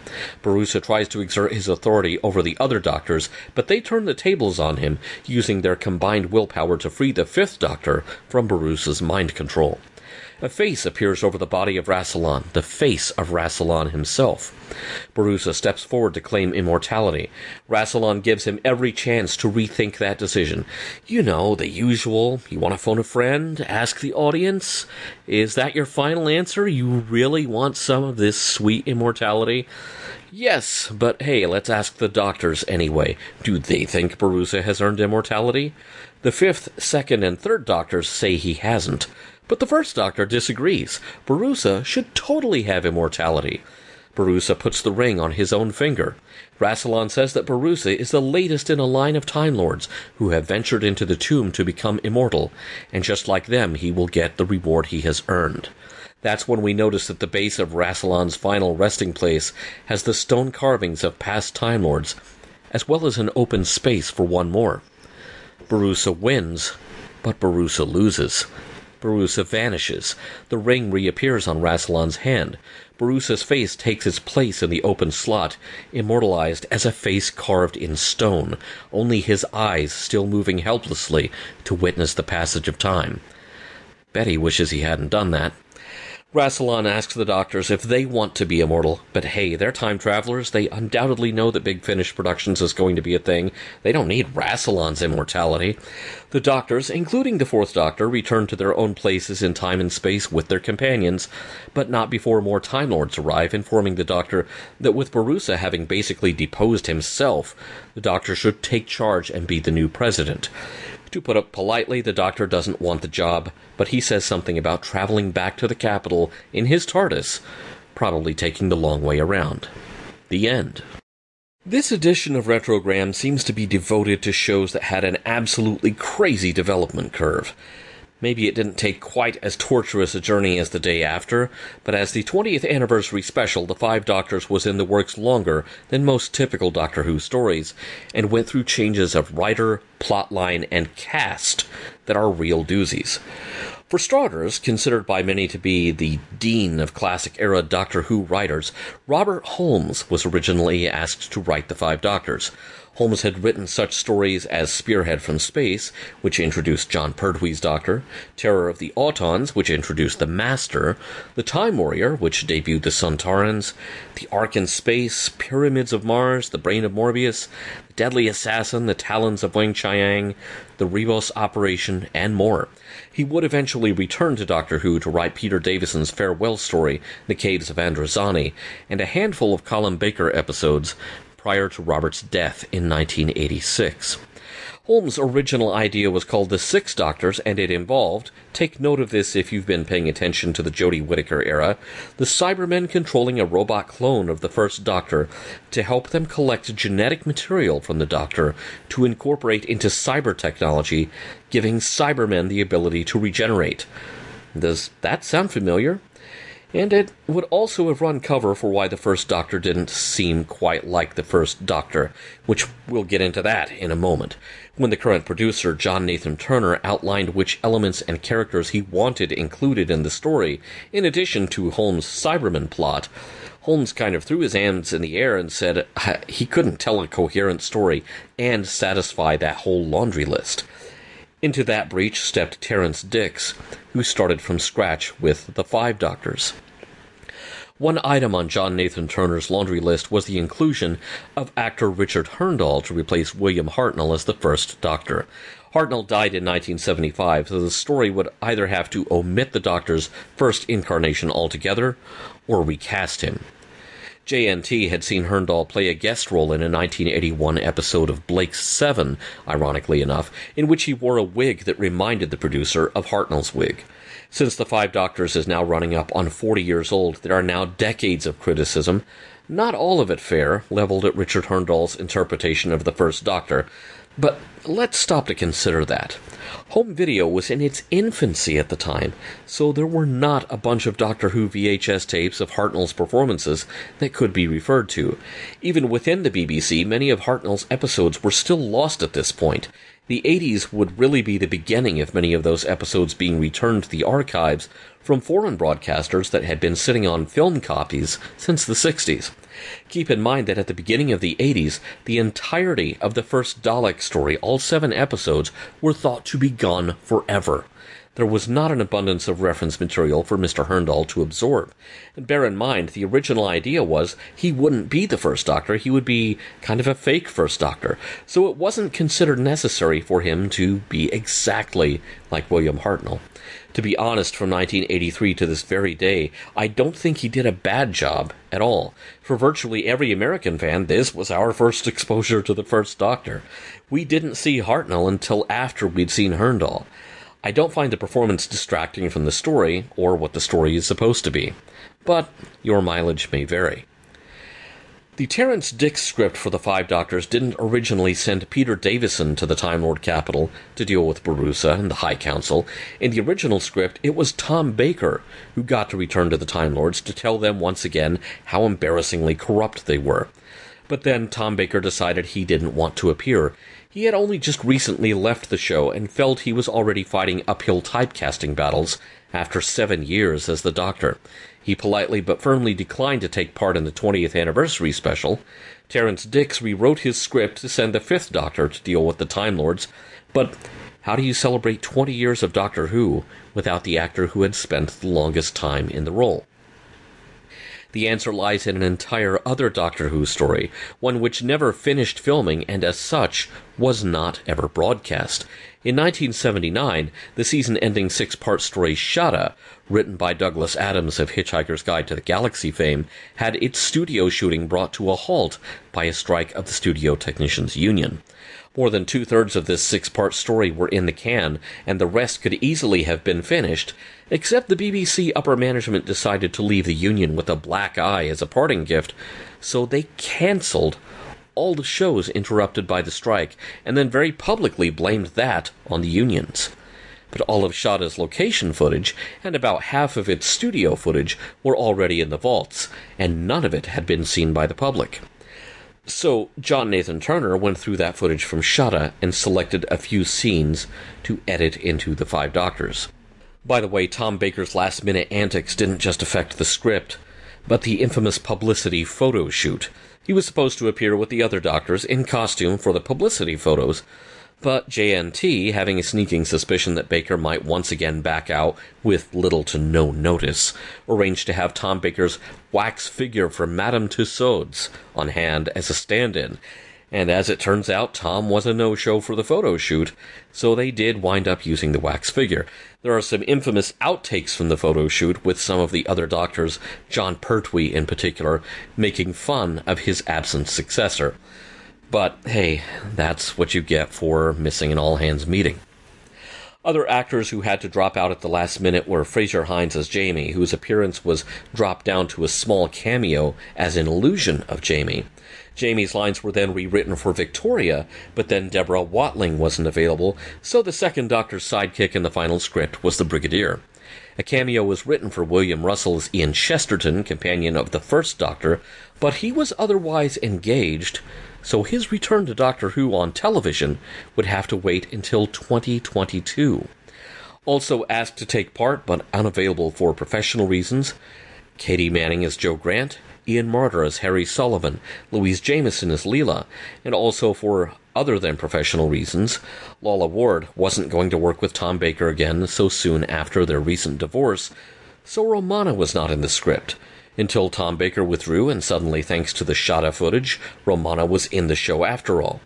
Speaker 2: Borusa tries to exert his authority over the other Doctors, but they turn the tables on him, using their combined willpower to free the Fifth Doctor from Borusa's mind control. A face appears over the body of Rassilon, the face of Rassilon himself. Borusa steps forward to claim immortality. Rassilon gives him every chance to rethink that decision. You know, the usual. You want to phone a friend? Ask the audience? Is that your final answer? You really want some of this sweet immortality? Yes, but hey, let's ask the doctors anyway. Do they think Borusa has earned immortality? The fifth, second, and third doctors say he hasn't. But the first doctor disagrees. Borusa should totally have immortality. Borusa puts the ring on his own finger. Rassilon says that Borusa is the latest in a line of Time Lords who have ventured into the tomb to become immortal, and just like them, he will get the reward he has earned. That's when we notice that the base of Rassilon's final resting place has the stone carvings of past Time Lords, as well as an open space for one more. Borusa wins, but Borusa loses. Borusa vanishes. The ring reappears on Rassilon's hand. Borusa's face takes its place in the open slot, immortalized as a face carved in stone, only his eyes still moving helplessly to witness the passage of time. Betty wishes he hadn't done that. Rassilon asks the doctors if they want to be immortal, but hey, they're time travelers. They undoubtedly know that Big Finish Productions is going to be a thing. They don't need Rassilon's immortality. The doctors, including the Fourth Doctor, return to their own places in time and space with their companions, but not before more Time Lords arrive, informing the Doctor that with Borusa having basically deposed himself, the Doctor should take charge and be the new president. To put it politely, the doctor doesn't want the job, but he says something about traveling back to the capital in his TARDIS, probably taking the long way around. The end. This edition of Retrogram seems to be devoted to shows that had an absolutely crazy development curve. Maybe it didn't take quite as torturous a journey as the day after, but as the 20th anniversary special, The Five Doctors was in the works longer than most typical Doctor Who stories, and went through changes of writer, plotline, and cast that are real doozies. For starters, considered by many to be the dean of classic era Doctor Who writers, Robert Holmes was originally asked to write The Five Doctors. Holmes had written such stories as Spearhead from Space, which introduced Jon Pertwee's Doctor, Terror of the Autons, which introduced the Master, The Time Warrior, which debuted the Sontarans, The Ark in Space, Pyramids of Mars, The Brain of Morbius, The Deadly Assassin, The Talons of Weng-Chiang, The Ribos Operation, and more. He would eventually return to Doctor Who to write Peter Davison's farewell story, The Caves of Androzani, and a handful of Colin Baker episodes, prior to Robert's death in 1986. Holmes' original idea was called The Six Doctors, and it involved, take note of this if you've been paying attention to the Jodie Whittaker era, the Cybermen controlling a robot clone of the First Doctor to help them collect genetic material from the Doctor to incorporate into cyber technology, giving Cybermen the ability to regenerate. Does that sound familiar? And it would also have run cover for why the first Doctor didn't seem quite like the first Doctor, which we'll get into that in a moment. When the current producer, John Nathan Turner, outlined which elements and characters he wanted included in the story, in addition to Holmes' Cyberman plot, Holmes kind of threw his hands in the air and said ah, he couldn't tell a coherent story and satisfy that whole laundry list. Into that breach stepped Terrance Dicks, who started from scratch with The Five Doctors. One item on John Nathan Turner's laundry list was the inclusion of actor Richard Hurndall to replace William Hartnell as the first Doctor. Hartnell died in 1975, so the story would either have to omit the Doctor's first incarnation altogether or recast him. JNT had seen Hurndall play a guest role in a 1981 episode of Blake's Seven, ironically enough, in which he wore a wig that reminded the producer of Hartnell's wig. Since The Five Doctors is now running up on 40 years old, there are now decades of criticism, not all of it fair, leveled at Richard Hurndall's interpretation of the First Doctor. But let's stop to consider that. Home video was in its infancy at the time, so there were not a bunch of Doctor Who VHS tapes of Hartnell's performances that could be referred to. Even within the BBC, many of Hartnell's episodes were still lost at this point. The 80s would really be the beginning of many of those episodes being returned to the archives from foreign broadcasters that had been sitting on film copies since the 60s. Keep in mind that at the beginning of the 80s, the entirety of the first Dalek story, all seven episodes, were thought to be gone forever. There was not an abundance of reference material for Mr. Hurndall to absorb. And bear in mind, the original idea was he wouldn't be the first Doctor, he would be kind of a fake first Doctor. So it wasn't considered necessary for him to be exactly like William Hartnell. To be honest, from 1983 to this very day, I don't think he did a bad job at all. For virtually every American fan, this was our first exposure to the First Doctor. We didn't see Hartnell until after we'd seen Hurndall. I don't find the performance distracting from the story, or what the story is supposed to be. But your mileage may vary. The Terrance Dicks script for The Five Doctors didn't originally send Peter Davison to the Time Lord capital to deal with Borusa and the High Council. In the original script, it was Tom Baker who got to return to the Time Lords to tell them once again how embarrassingly corrupt they were. But then Tom Baker decided he didn't want to appear. He had only just recently left the show and felt he was already fighting uphill typecasting battles after seven years as the Doctor. He politely but firmly declined to take part in the 20th anniversary special. Terrance Dicks rewrote his script to send the fifth Doctor to deal with the Time Lords, but how do you celebrate 20 years of Doctor Who without the actor who had spent the longest time in the role? The answer lies in an entire other Doctor Who story, one which never finished filming and as such was not ever broadcast. In 1979, the season ending six part story Shada, written by Douglas Adams of Hitchhiker's Guide to the Galaxy fame, had its studio shooting brought to a halt by a strike of the Studio Technicians Union. More than two thirds of this six part story were in the can, and the rest could easily have been finished, except the BBC upper management decided to leave the union with a black eye as a parting gift, so they cancelled all the shows interrupted by the strike, and then very publicly blamed that on the unions. But all of Shada's location footage and about half of its studio footage were already in the vaults, and none of it had been seen by the public. So John Nathan Turner went through that footage from Shada and selected a few scenes to edit into the Five Doctors. By the way, Tom Baker's last minute antics didn't just affect the script, but the infamous publicity photo shoot. He was supposed to appear with the other doctors in costume for the publicity photos, but JNT, having a sneaking suspicion that Baker might once again back out with little to no notice, arranged to have Tom Baker's wax figure from Madame Tussauds on hand as a stand in. And as it turns out, Tom was a no show for the photo shoot, so they did wind up using the wax figure. There are some infamous outtakes from the photo shoot with some of the other doctors, Jon Pertwee in particular, making fun of his absent successor. But hey, that's what you get for missing an all hands meeting. Other actors who had to drop out at the last minute were Frazer Hines as Jamie, whose appearance was dropped down to a small cameo as an illusion of Jamie. Jamie's lines were then rewritten for Victoria, but then Deborah Watling wasn't available, so the second Doctor's sidekick in the final script was the Brigadier. A cameo was written for William Russell as Ian Chesterton, companion of the first Doctor, but he was otherwise engaged, so his return to Doctor Who on television would have to wait until 2022. Also asked to take part but unavailable for professional reasons, Katy Manning as Jo Grant, Ian Marter as Harry Sullivan, Louise Jameson as Leela, and also for other than professional reasons, Lalla Ward wasn't going to work with Tom Baker again so soon after their recent divorce, so Romana was not in the script until Tom Baker withdrew, and suddenly, thanks to the Shada footage, Romana was in the show after all.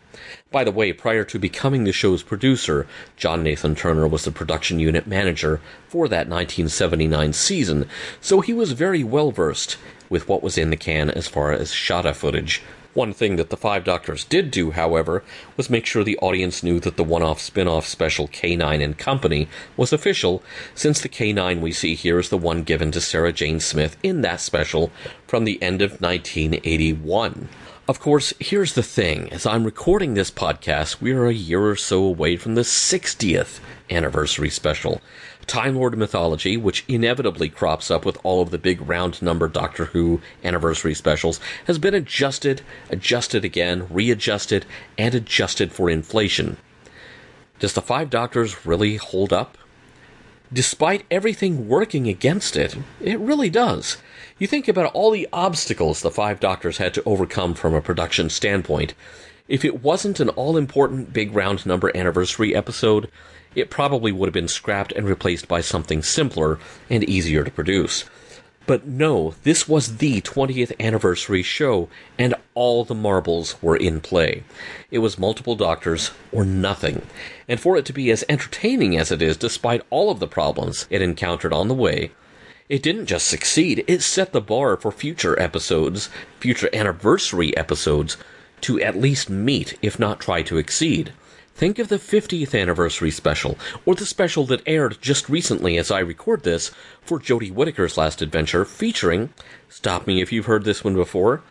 Speaker 2: By the way, prior to becoming the show's producer, John Nathan Turner was the production unit manager for that 1979 season, so he was very well versed with what was in the can as far as Shada footage. One thing that the Five Doctors did do, however, was make sure the audience knew that the one off spin off special K9 and Company was official, since the K9 we see here is the one given to Sarah Jane Smith in that special from the end of 1981. Of course, here's the thing as I'm recording this podcast, we are a year or so away from the 60th anniversary special. Time Lord mythology, which inevitably crops up with all of the big round number Doctor Who anniversary specials, has been adjusted, adjusted again, readjusted, and adjusted for inflation. Does the Five Doctors really hold up? Despite everything working against it, it really does. You think about all the obstacles the Five Doctors had to overcome from a production standpoint. If it wasn't an all important big round number anniversary episode, it probably would have been scrapped and replaced by something simpler and easier to produce. But no, this was the 20th anniversary show, and all the marbles were in play. It was multiple doctors or nothing. And for it to be as entertaining as it is, despite all of the problems it encountered on the way, it didn't just succeed, it set the bar for future episodes, future anniversary episodes, to at least meet, if not try to exceed. Think of the 50th anniversary special, or the special that aired just recently as I record this for Jodie Whittaker's last adventure, featuring, stop me if you've heard this one before,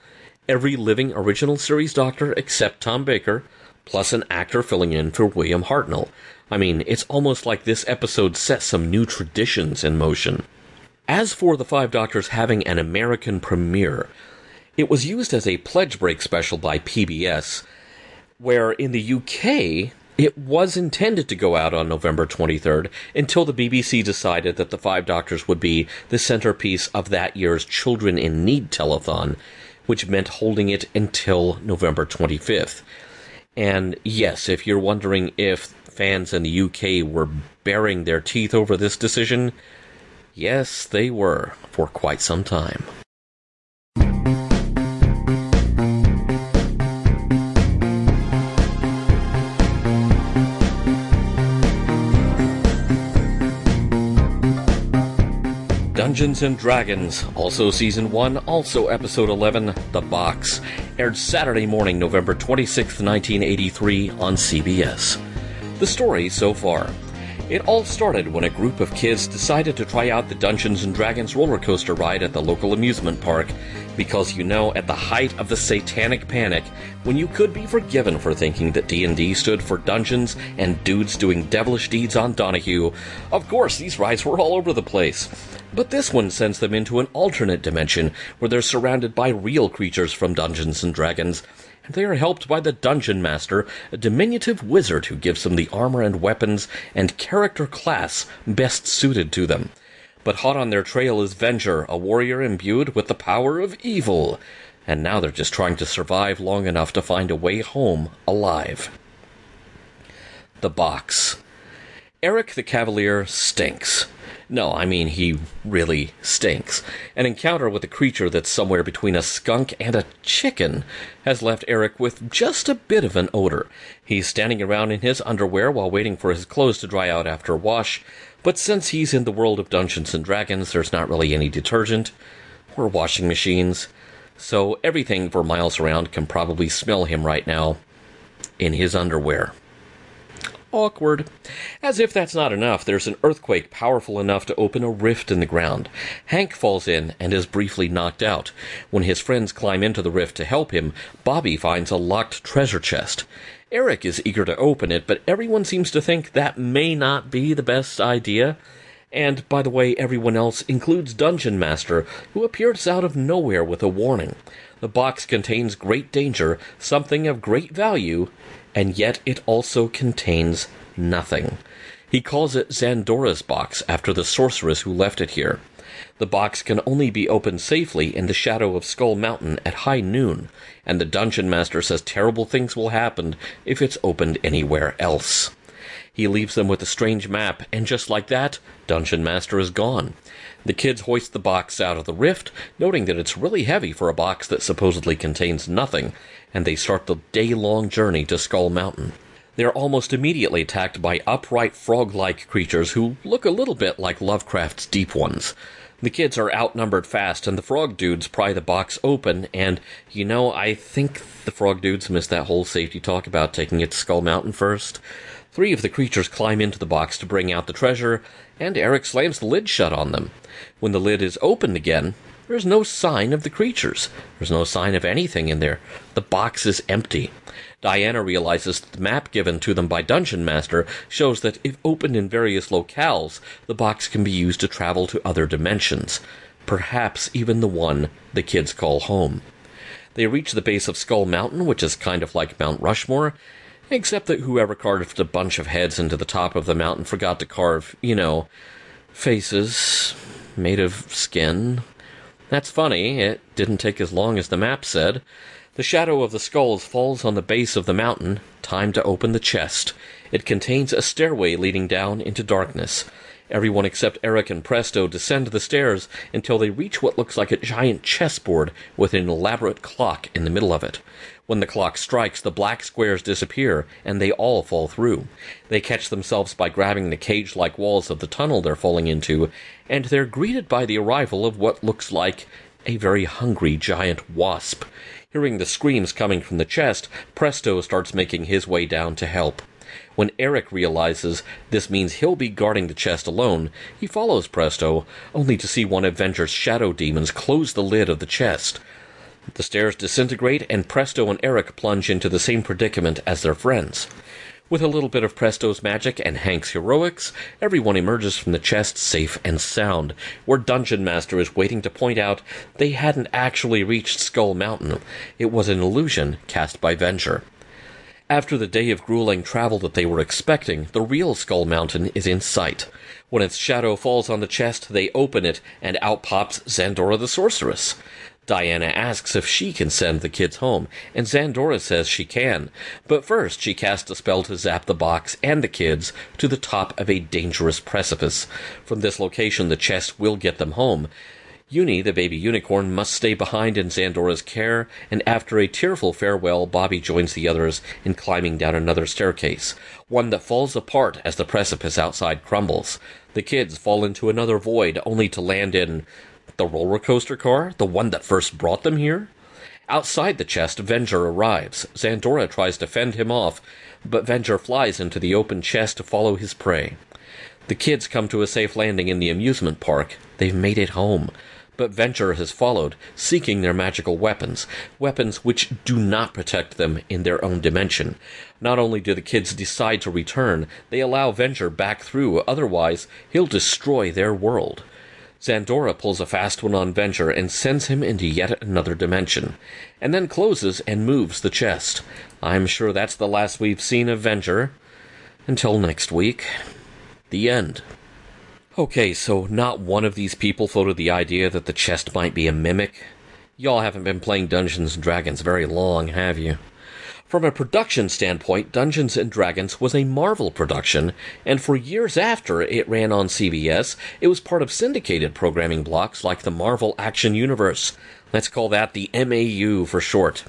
Speaker 2: every living original series Doctor except Tom Baker, plus an actor filling in for William Hartnell. I mean, it's almost like this episode set some new traditions in motion. As for the Five Doctors having an American premiere, it was used as a pledge break special by PBS where in the UK it was intended to go out on November 23rd until the BBC decided that the Five Doctors would be the centerpiece of that year's Children in Need telethon, which meant holding it until November 25th. And yes, if you're wondering if fans in the UK were baring their teeth over this decision, yes, they were for quite some time. Dungeons and Dragons, also Season 1, also Episode 11, The Box, aired Saturday morning, November 26, 1983, on CBS. The story so far. It all started when a group of kids decided to try out the Dungeons and Dragons roller coaster ride at the local amusement park. Because you know at the height of the satanic panic when you could be forgiven for thinking that D&D stood for Dungeons and dudes doing devilish deeds on Donahue of course these rides were all over the place. But this one sends them into an alternate dimension where they're surrounded by real creatures from Dungeons and Dragons and they are helped by the Dungeon Master, a diminutive wizard who gives them the armor and weapons and character class best suited to them. But hot on their trail is Venger, a warrior imbued with the power of evil. And now they're just trying to survive long enough to find a way home alive. The box. Eric the Cavalier stinks. No, I mean, he really stinks. An encounter with a creature that's somewhere between a skunk and a chicken has left Eric with just a bit of an odor. He's standing around in his underwear while waiting for his clothes to dry out after a wash, but since he's in the world of Dungeons and Dragons, there's not really any detergent or washing machines, so everything for miles around can probably smell him right now in his underwear. Awkward. As if that's not enough, there's an earthquake powerful enough to open a rift in the ground. Hank falls in and is briefly knocked out. When his friends climb into the rift to help him, Bobby finds a locked treasure chest. Eric is eager to open it, but everyone seems to think that may not be the best idea. And, by the way, everyone else includes Dungeon Master, who appears out of nowhere with a warning. The box contains great danger, something of great value, and yet it also contains nothing. He calls it Zandora's box after the sorceress who left it here. The box can only be opened safely in the shadow of Skull Mountain at high noon, and the dungeon master says terrible things will happen if it's opened anywhere else. He leaves them with a strange map, and just like that, Dungeon Master is gone. The kids hoist the box out of the rift, noting that it's really heavy for a box that supposedly contains nothing, and they start the day long journey to Skull Mountain. They are almost immediately attacked by upright frog like creatures who look a little bit like Lovecraft's Deep Ones. The kids are outnumbered fast, and the frog dudes pry the box open, and, you know, I think the frog dudes missed that whole safety talk about taking it to Skull Mountain first. Three of the creatures climb into the box to bring out the treasure, and Eric slams the lid shut on them. When the lid is opened again, there's no sign of the creatures. There's no sign of anything in there. The box is empty. Diana realizes that the map given to them by Dungeon Master shows that if opened in various locales, the box can be used to travel to other dimensions. Perhaps even the one the kids call home. They reach the base of Skull Mountain, which is kind of like Mount Rushmore, Except that whoever carved a bunch of heads into the top of the mountain forgot to carve, you know, faces made of skin. That's funny, it didn't take as long as the map said. The shadow of the skulls falls on the base of the mountain. Time to open the chest. It contains a stairway leading down into darkness. Everyone except Eric and Presto descend the stairs until they reach what looks like a giant chessboard with an elaborate clock in the middle of it. When the clock strikes, the black squares disappear, and they all fall through. They catch themselves by grabbing the cage like walls of the tunnel they're falling into, and they're greeted by the arrival of what looks like a very hungry giant wasp. Hearing the screams coming from the chest, Presto starts making his way down to help. When Eric realizes this means he'll be guarding the chest alone, he follows Presto, only to see one of Venger's shadow demons close the lid of the chest. The stairs disintegrate, and Presto and Eric plunge into the same predicament as their friends. With a little bit of Presto's magic and Hank's heroics, everyone emerges from the chest safe and sound, where Dungeon Master is waiting to point out they hadn't actually reached Skull Mountain. It was an illusion cast by Venger. After the day of grueling travel that they were expecting, the real Skull Mountain is in sight. When its shadow falls on the chest, they open it, and out pops Zandora the Sorceress. Diana asks if she can send the kids home, and Zandora says she can. But first, she casts a spell to zap the box and the kids to the top of a dangerous precipice. From this location, the chest will get them home. Uni, the baby unicorn, must stay behind in Zandora's care, and after a tearful farewell, Bobby joins the others in climbing down another staircase, one that falls apart as the precipice outside crumbles. The kids fall into another void, only to land in the roller coaster car, the one that first brought them here. Outside the chest, Venger arrives. Zandora tries to fend him off, but Venger flies into the open chest to follow his prey. The kids come to a safe landing in the amusement park. They've made it home but Venger has followed, seeking their magical weapons, weapons which do not protect them in their own dimension. Not only do the kids decide to return, they allow Venger back through, otherwise, he'll destroy their world. Zandora pulls a fast one on Venger and sends him into yet another dimension, and then closes and moves the chest. I'm sure that's the last we've seen of Venger. Until next week. The end. Okay, so not one of these people floated the idea that the chest might be a mimic. Y'all haven't been playing Dungeons and Dragons very long, have you? From a production standpoint, Dungeons and Dragons was a Marvel production, and for years after it ran on CBS, it was part of syndicated programming blocks like the Marvel Action Universe. Let's call that the MAU for short.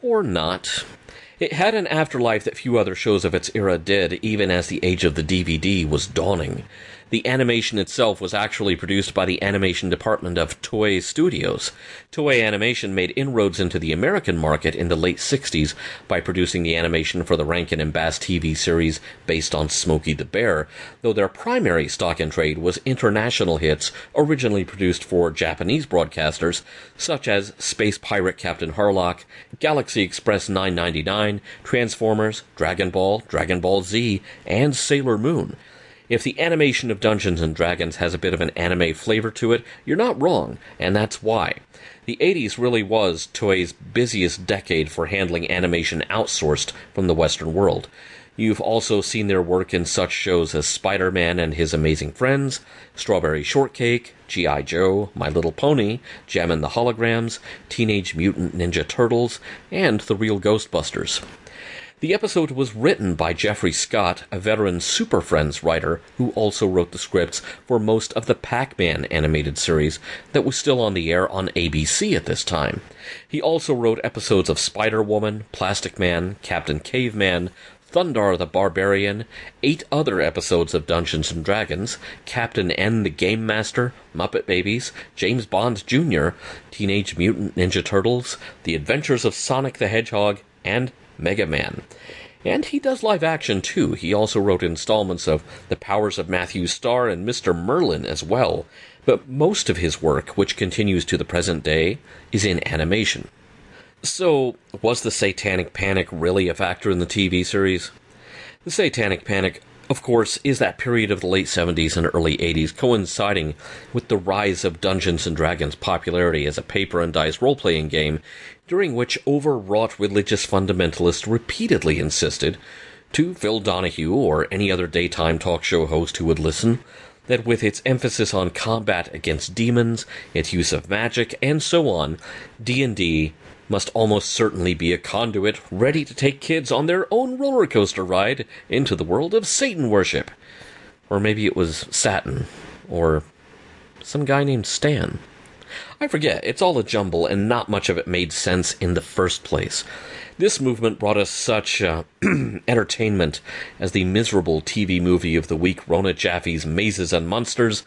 Speaker 2: Or not. It had an afterlife that few other shows of its era did, even as the age of the DVD was dawning the animation itself was actually produced by the animation department of Toei Studios. Toei Animation made inroads into the American market in the late 60s by producing the animation for the Rankin and Bass TV series based on Smokey the Bear, though their primary stock in trade was international hits originally produced for Japanese broadcasters, such as Space Pirate Captain Harlock, Galaxy Express 999, Transformers, Dragon Ball, Dragon Ball Z, and Sailor Moon. If the animation of Dungeons and Dragons has a bit of an anime flavor to it, you're not wrong, and that's why. The 80s really was Toei's busiest decade for handling animation outsourced from the Western world. You've also seen their work in such shows as Spider Man and His Amazing Friends, Strawberry Shortcake, G.I. Joe, My Little Pony, Jem and the Holograms, Teenage Mutant Ninja Turtles, and The Real Ghostbusters. The episode was written by Jeffrey Scott, a veteran Super Friends writer who also wrote the scripts for most of the Pac Man animated series that was still on the air on ABC at this time. He also wrote episodes of Spider Woman, Plastic Man, Captain Caveman, Thundarr the Barbarian, eight other episodes of Dungeons and Dragons, Captain N the Game Master, Muppet Babies, James Bond Jr., Teenage Mutant Ninja Turtles, The Adventures of Sonic the Hedgehog, and Mega Man. And he does live action too. He also wrote installments of The Powers of Matthew Star and Mr. Merlin as well. But most of his work, which continues to the present day, is in animation. So, was the Satanic Panic really a factor in the TV series? The Satanic Panic, of course, is that period of the late 70s and early 80s coinciding with the rise of Dungeons and Dragons' popularity as a paper and dice role playing game during which overwrought religious fundamentalists repeatedly insisted to Phil Donahue or any other daytime talk show host who would listen that with its emphasis on combat against demons, its use of magic, and so on, D&D must almost certainly be a conduit ready to take kids on their own roller coaster ride into the world of Satan worship. Or maybe it was Satin, or some guy named Stan. I forget, it's all a jumble, and not much of it made sense in the first place. This movement brought us such uh, entertainment as the miserable TV movie of the week, Rona Jaffe's Mazes and Monsters,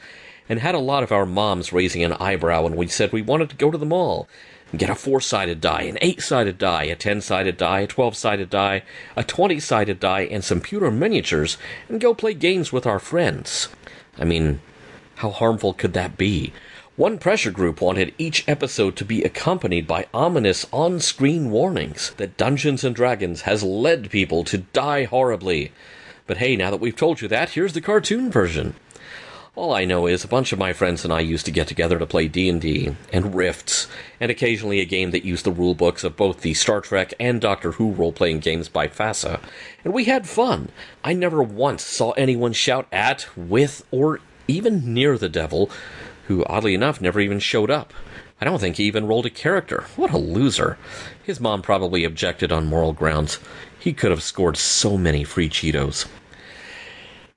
Speaker 2: and had a lot of our moms raising an eyebrow when we said we wanted to go to the mall and get a four sided die, an eight sided die, a ten sided die, a twelve sided die, a twenty sided die, and some pewter miniatures and go play games with our friends. I mean, how harmful could that be? One pressure group wanted each episode to be accompanied by ominous on screen warnings that Dungeons and Dragons has led people to die horribly. But hey, now that we've told you that, here's the cartoon version. All I know is a bunch of my friends and I used to get together to play D&D and Rifts, and occasionally a game that used the rule books of both the Star Trek and Doctor Who role-playing games by FASA, and we had fun. I never once saw anyone shout at, with, or even near the devil, who oddly enough never even showed up. I don't think he even rolled a character. What a loser. His mom probably objected on moral grounds. He could have scored so many free Cheetos.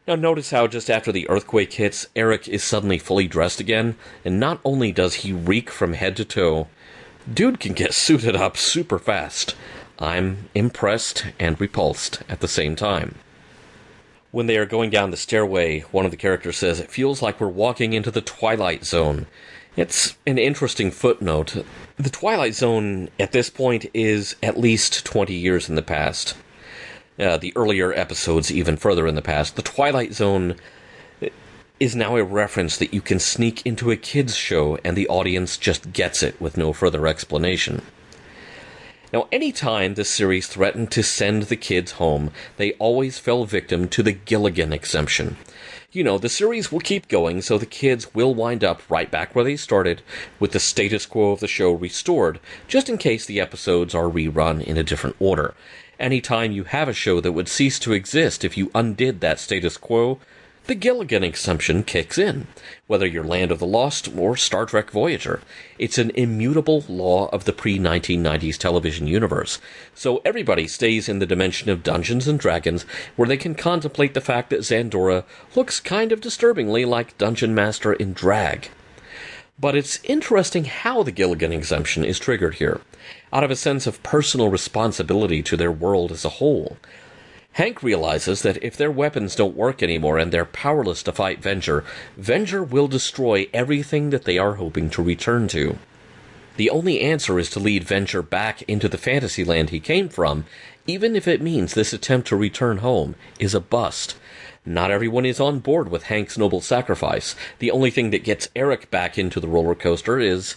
Speaker 2: Now, notice how just after the earthquake hits, Eric is suddenly fully dressed again, and not only does he reek from head to toe, dude can get suited up super fast. I'm impressed and repulsed at the same time. When they are going down the stairway, one of the characters says, It feels like we're walking into the Twilight Zone. It's an interesting footnote. The Twilight Zone at this point is at least 20 years in the past uh, the earlier episodes even further in the past. The Twilight Zone is now a reference that you can sneak into a kids show and the audience just gets it with no further explanation. Now, any time the series threatened to send the kids home, they always fell victim to the Gilligan exemption. You know, the series will keep going, so the kids will wind up right back where they started, with the status quo of the show restored, just in case the episodes are rerun in a different order anytime you have a show that would cease to exist if you undid that status quo, the Gilligan exemption kicks in, whether you're Land of the Lost or Star Trek Voyager. It's an immutable law of the pre 1990s television universe, so everybody stays in the dimension of Dungeons and Dragons where they can contemplate the fact that Zandora looks kind of disturbingly like Dungeon Master in drag. But it's interesting how the Gilligan exemption is triggered here, out of a sense of personal responsibility to their world as a whole. Hank realizes that if their weapons don't work anymore and they're powerless to fight Venger, Venger will destroy everything that they are hoping to return to. The only answer is to lead Venger back into the fantasy land he came from, even if it means this attempt to return home is a bust. Not everyone is on board with Hank's noble sacrifice. The only thing that gets Eric back into the roller coaster is,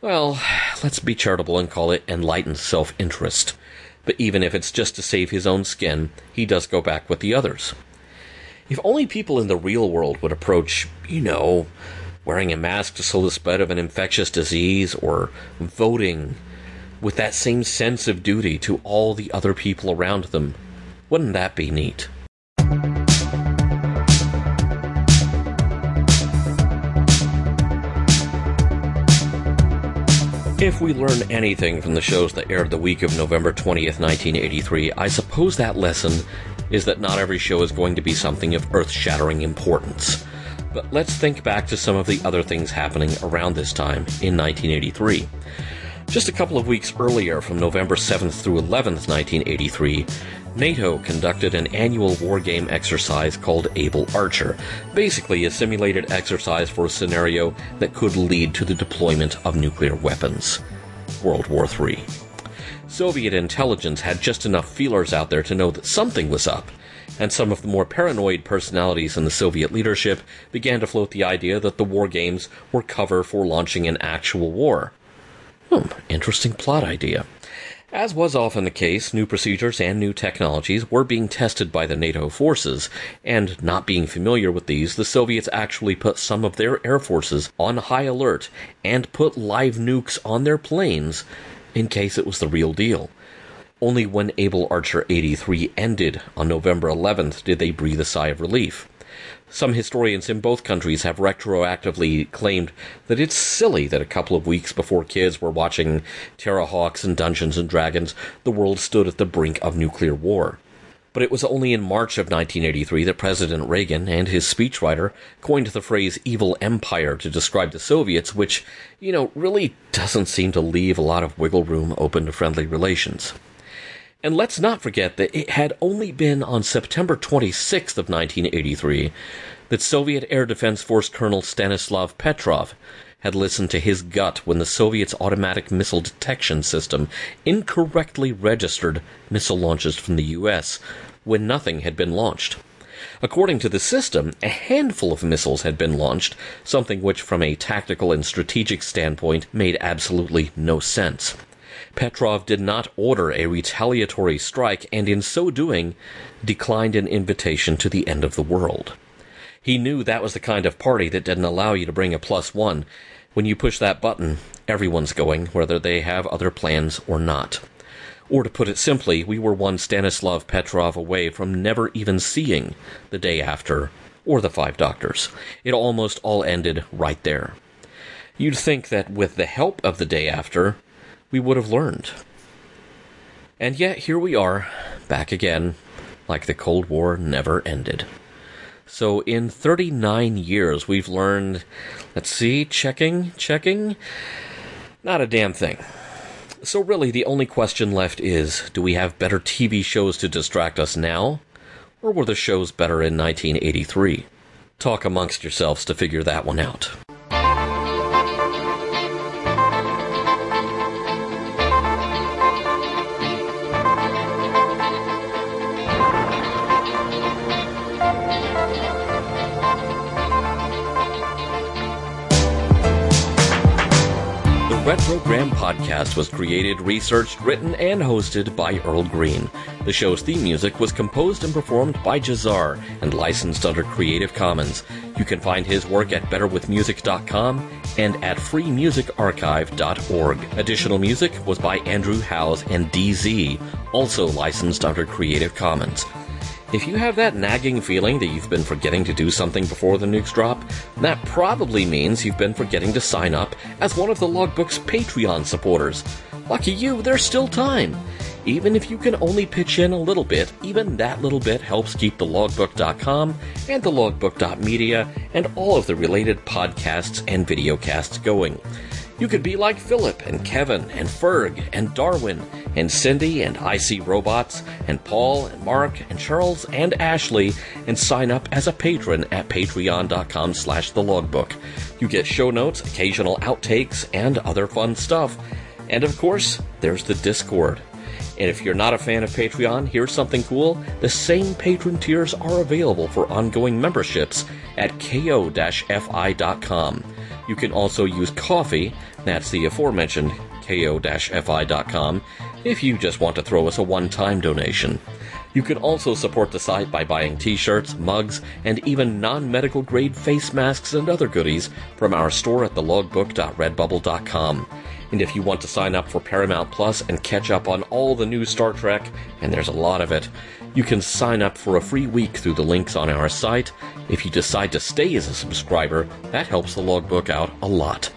Speaker 2: well, let's be charitable and call it enlightened self interest. But even if it's just to save his own skin, he does go back with the others. If only people in the real world would approach, you know, wearing a mask to slow the spread of an infectious disease or voting with that same sense of duty to all the other people around them, wouldn't that be neat? If we learn anything from the shows that aired the week of November 20th, 1983, I suppose that lesson is that not every show is going to be something of earth shattering importance. But let's think back to some of the other things happening around this time in 1983. Just a couple of weeks earlier, from November 7th through 11th, 1983, NATO conducted an annual wargame exercise called Able Archer, basically a simulated exercise for a scenario that could lead to the deployment of nuclear weapons. World War III. Soviet intelligence had just enough feelers out there to know that something was up, and some of the more paranoid personalities in the Soviet leadership began to float the idea that the war games were cover for launching an actual war. Hmm, interesting plot idea. As was often the case, new procedures and new technologies were being tested by the NATO forces, and not being familiar with these, the Soviets actually put some of their air forces on high alert and put live nukes on their planes in case it was the real deal. Only when Able Archer 83 ended on November 11th did they breathe a sigh of relief. Some historians in both countries have retroactively claimed that it's silly that a couple of weeks before kids were watching Terrahawks and Dungeons and Dragons, the world stood at the brink of nuclear war. But it was only in March of 1983 that President Reagan and his speechwriter coined the phrase evil empire to describe the Soviets, which, you know, really doesn't seem to leave a lot of wiggle room open to friendly relations. And let's not forget that it had only been on September 26th of 1983 that Soviet Air Defense Force Colonel Stanislav Petrov had listened to his gut when the Soviets' automatic missile detection system incorrectly registered missile launches from the US when nothing had been launched. According to the system, a handful of missiles had been launched, something which, from a tactical and strategic standpoint, made absolutely no sense. Petrov did not order a retaliatory strike and in so doing declined an invitation to the end of the world. He knew that was the kind of party that didn't allow you to bring a plus one. When you push that button, everyone's going, whether they have other plans or not. Or to put it simply, we were one Stanislav Petrov away from never even seeing the day after or the five doctors. It almost all ended right there. You'd think that with the help of the day after, we would have learned. And yet, here we are, back again, like the Cold War never ended. So, in 39 years, we've learned, let's see, checking, checking, not a damn thing. So, really, the only question left is do we have better TV shows to distract us now? Or were the shows better in 1983? Talk amongst yourselves to figure that one out. Retrogram podcast was created, researched, written, and hosted by Earl Green. The show's theme music was composed and performed by Jahzzar and licensed under Creative Commons. You can find his work at betterwithmusic.com and at freemusicarchive.org. Additional music was by Andrew Howes and DZ, also licensed under Creative Commons. If you have that nagging feeling that you've been forgetting to do something before the nukes drop, that probably means you've been forgetting to sign up as one of the Logbook's Patreon supporters. Lucky you, there's still time. Even if you can only pitch in a little bit, even that little bit helps keep the logbook.com and the logbook.media and all of the related podcasts and videocasts going. You could be like Philip and Kevin and Ferg and Darwin and Cindy and IC Robots and Paul and Mark and Charles and Ashley and sign up as a patron at patreon.com slash the logbook. You get show notes, occasional outtakes, and other fun stuff. And of course, there's the Discord. And if you're not a fan of Patreon, here's something cool. The same patron tiers are available for ongoing memberships at ko-fi.com. You can also use Ko-fi, that's the aforementioned ko-fi.com, if you just want to throw us a one-time donation. You can also support the site by buying t-shirts, mugs, and even non-medical grade face masks and other goodies from our store at thelogbook.redbubble.com. And if you want to sign up for Paramount Plus and catch up on all the new Star Trek, and there's a lot of it, you can sign up for a free week through the links on our site. If you decide to stay as a subscriber, that helps the logbook out a lot.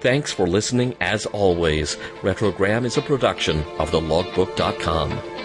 Speaker 2: Thanks for listening as always. Retrogram is a production of thelogbook.com.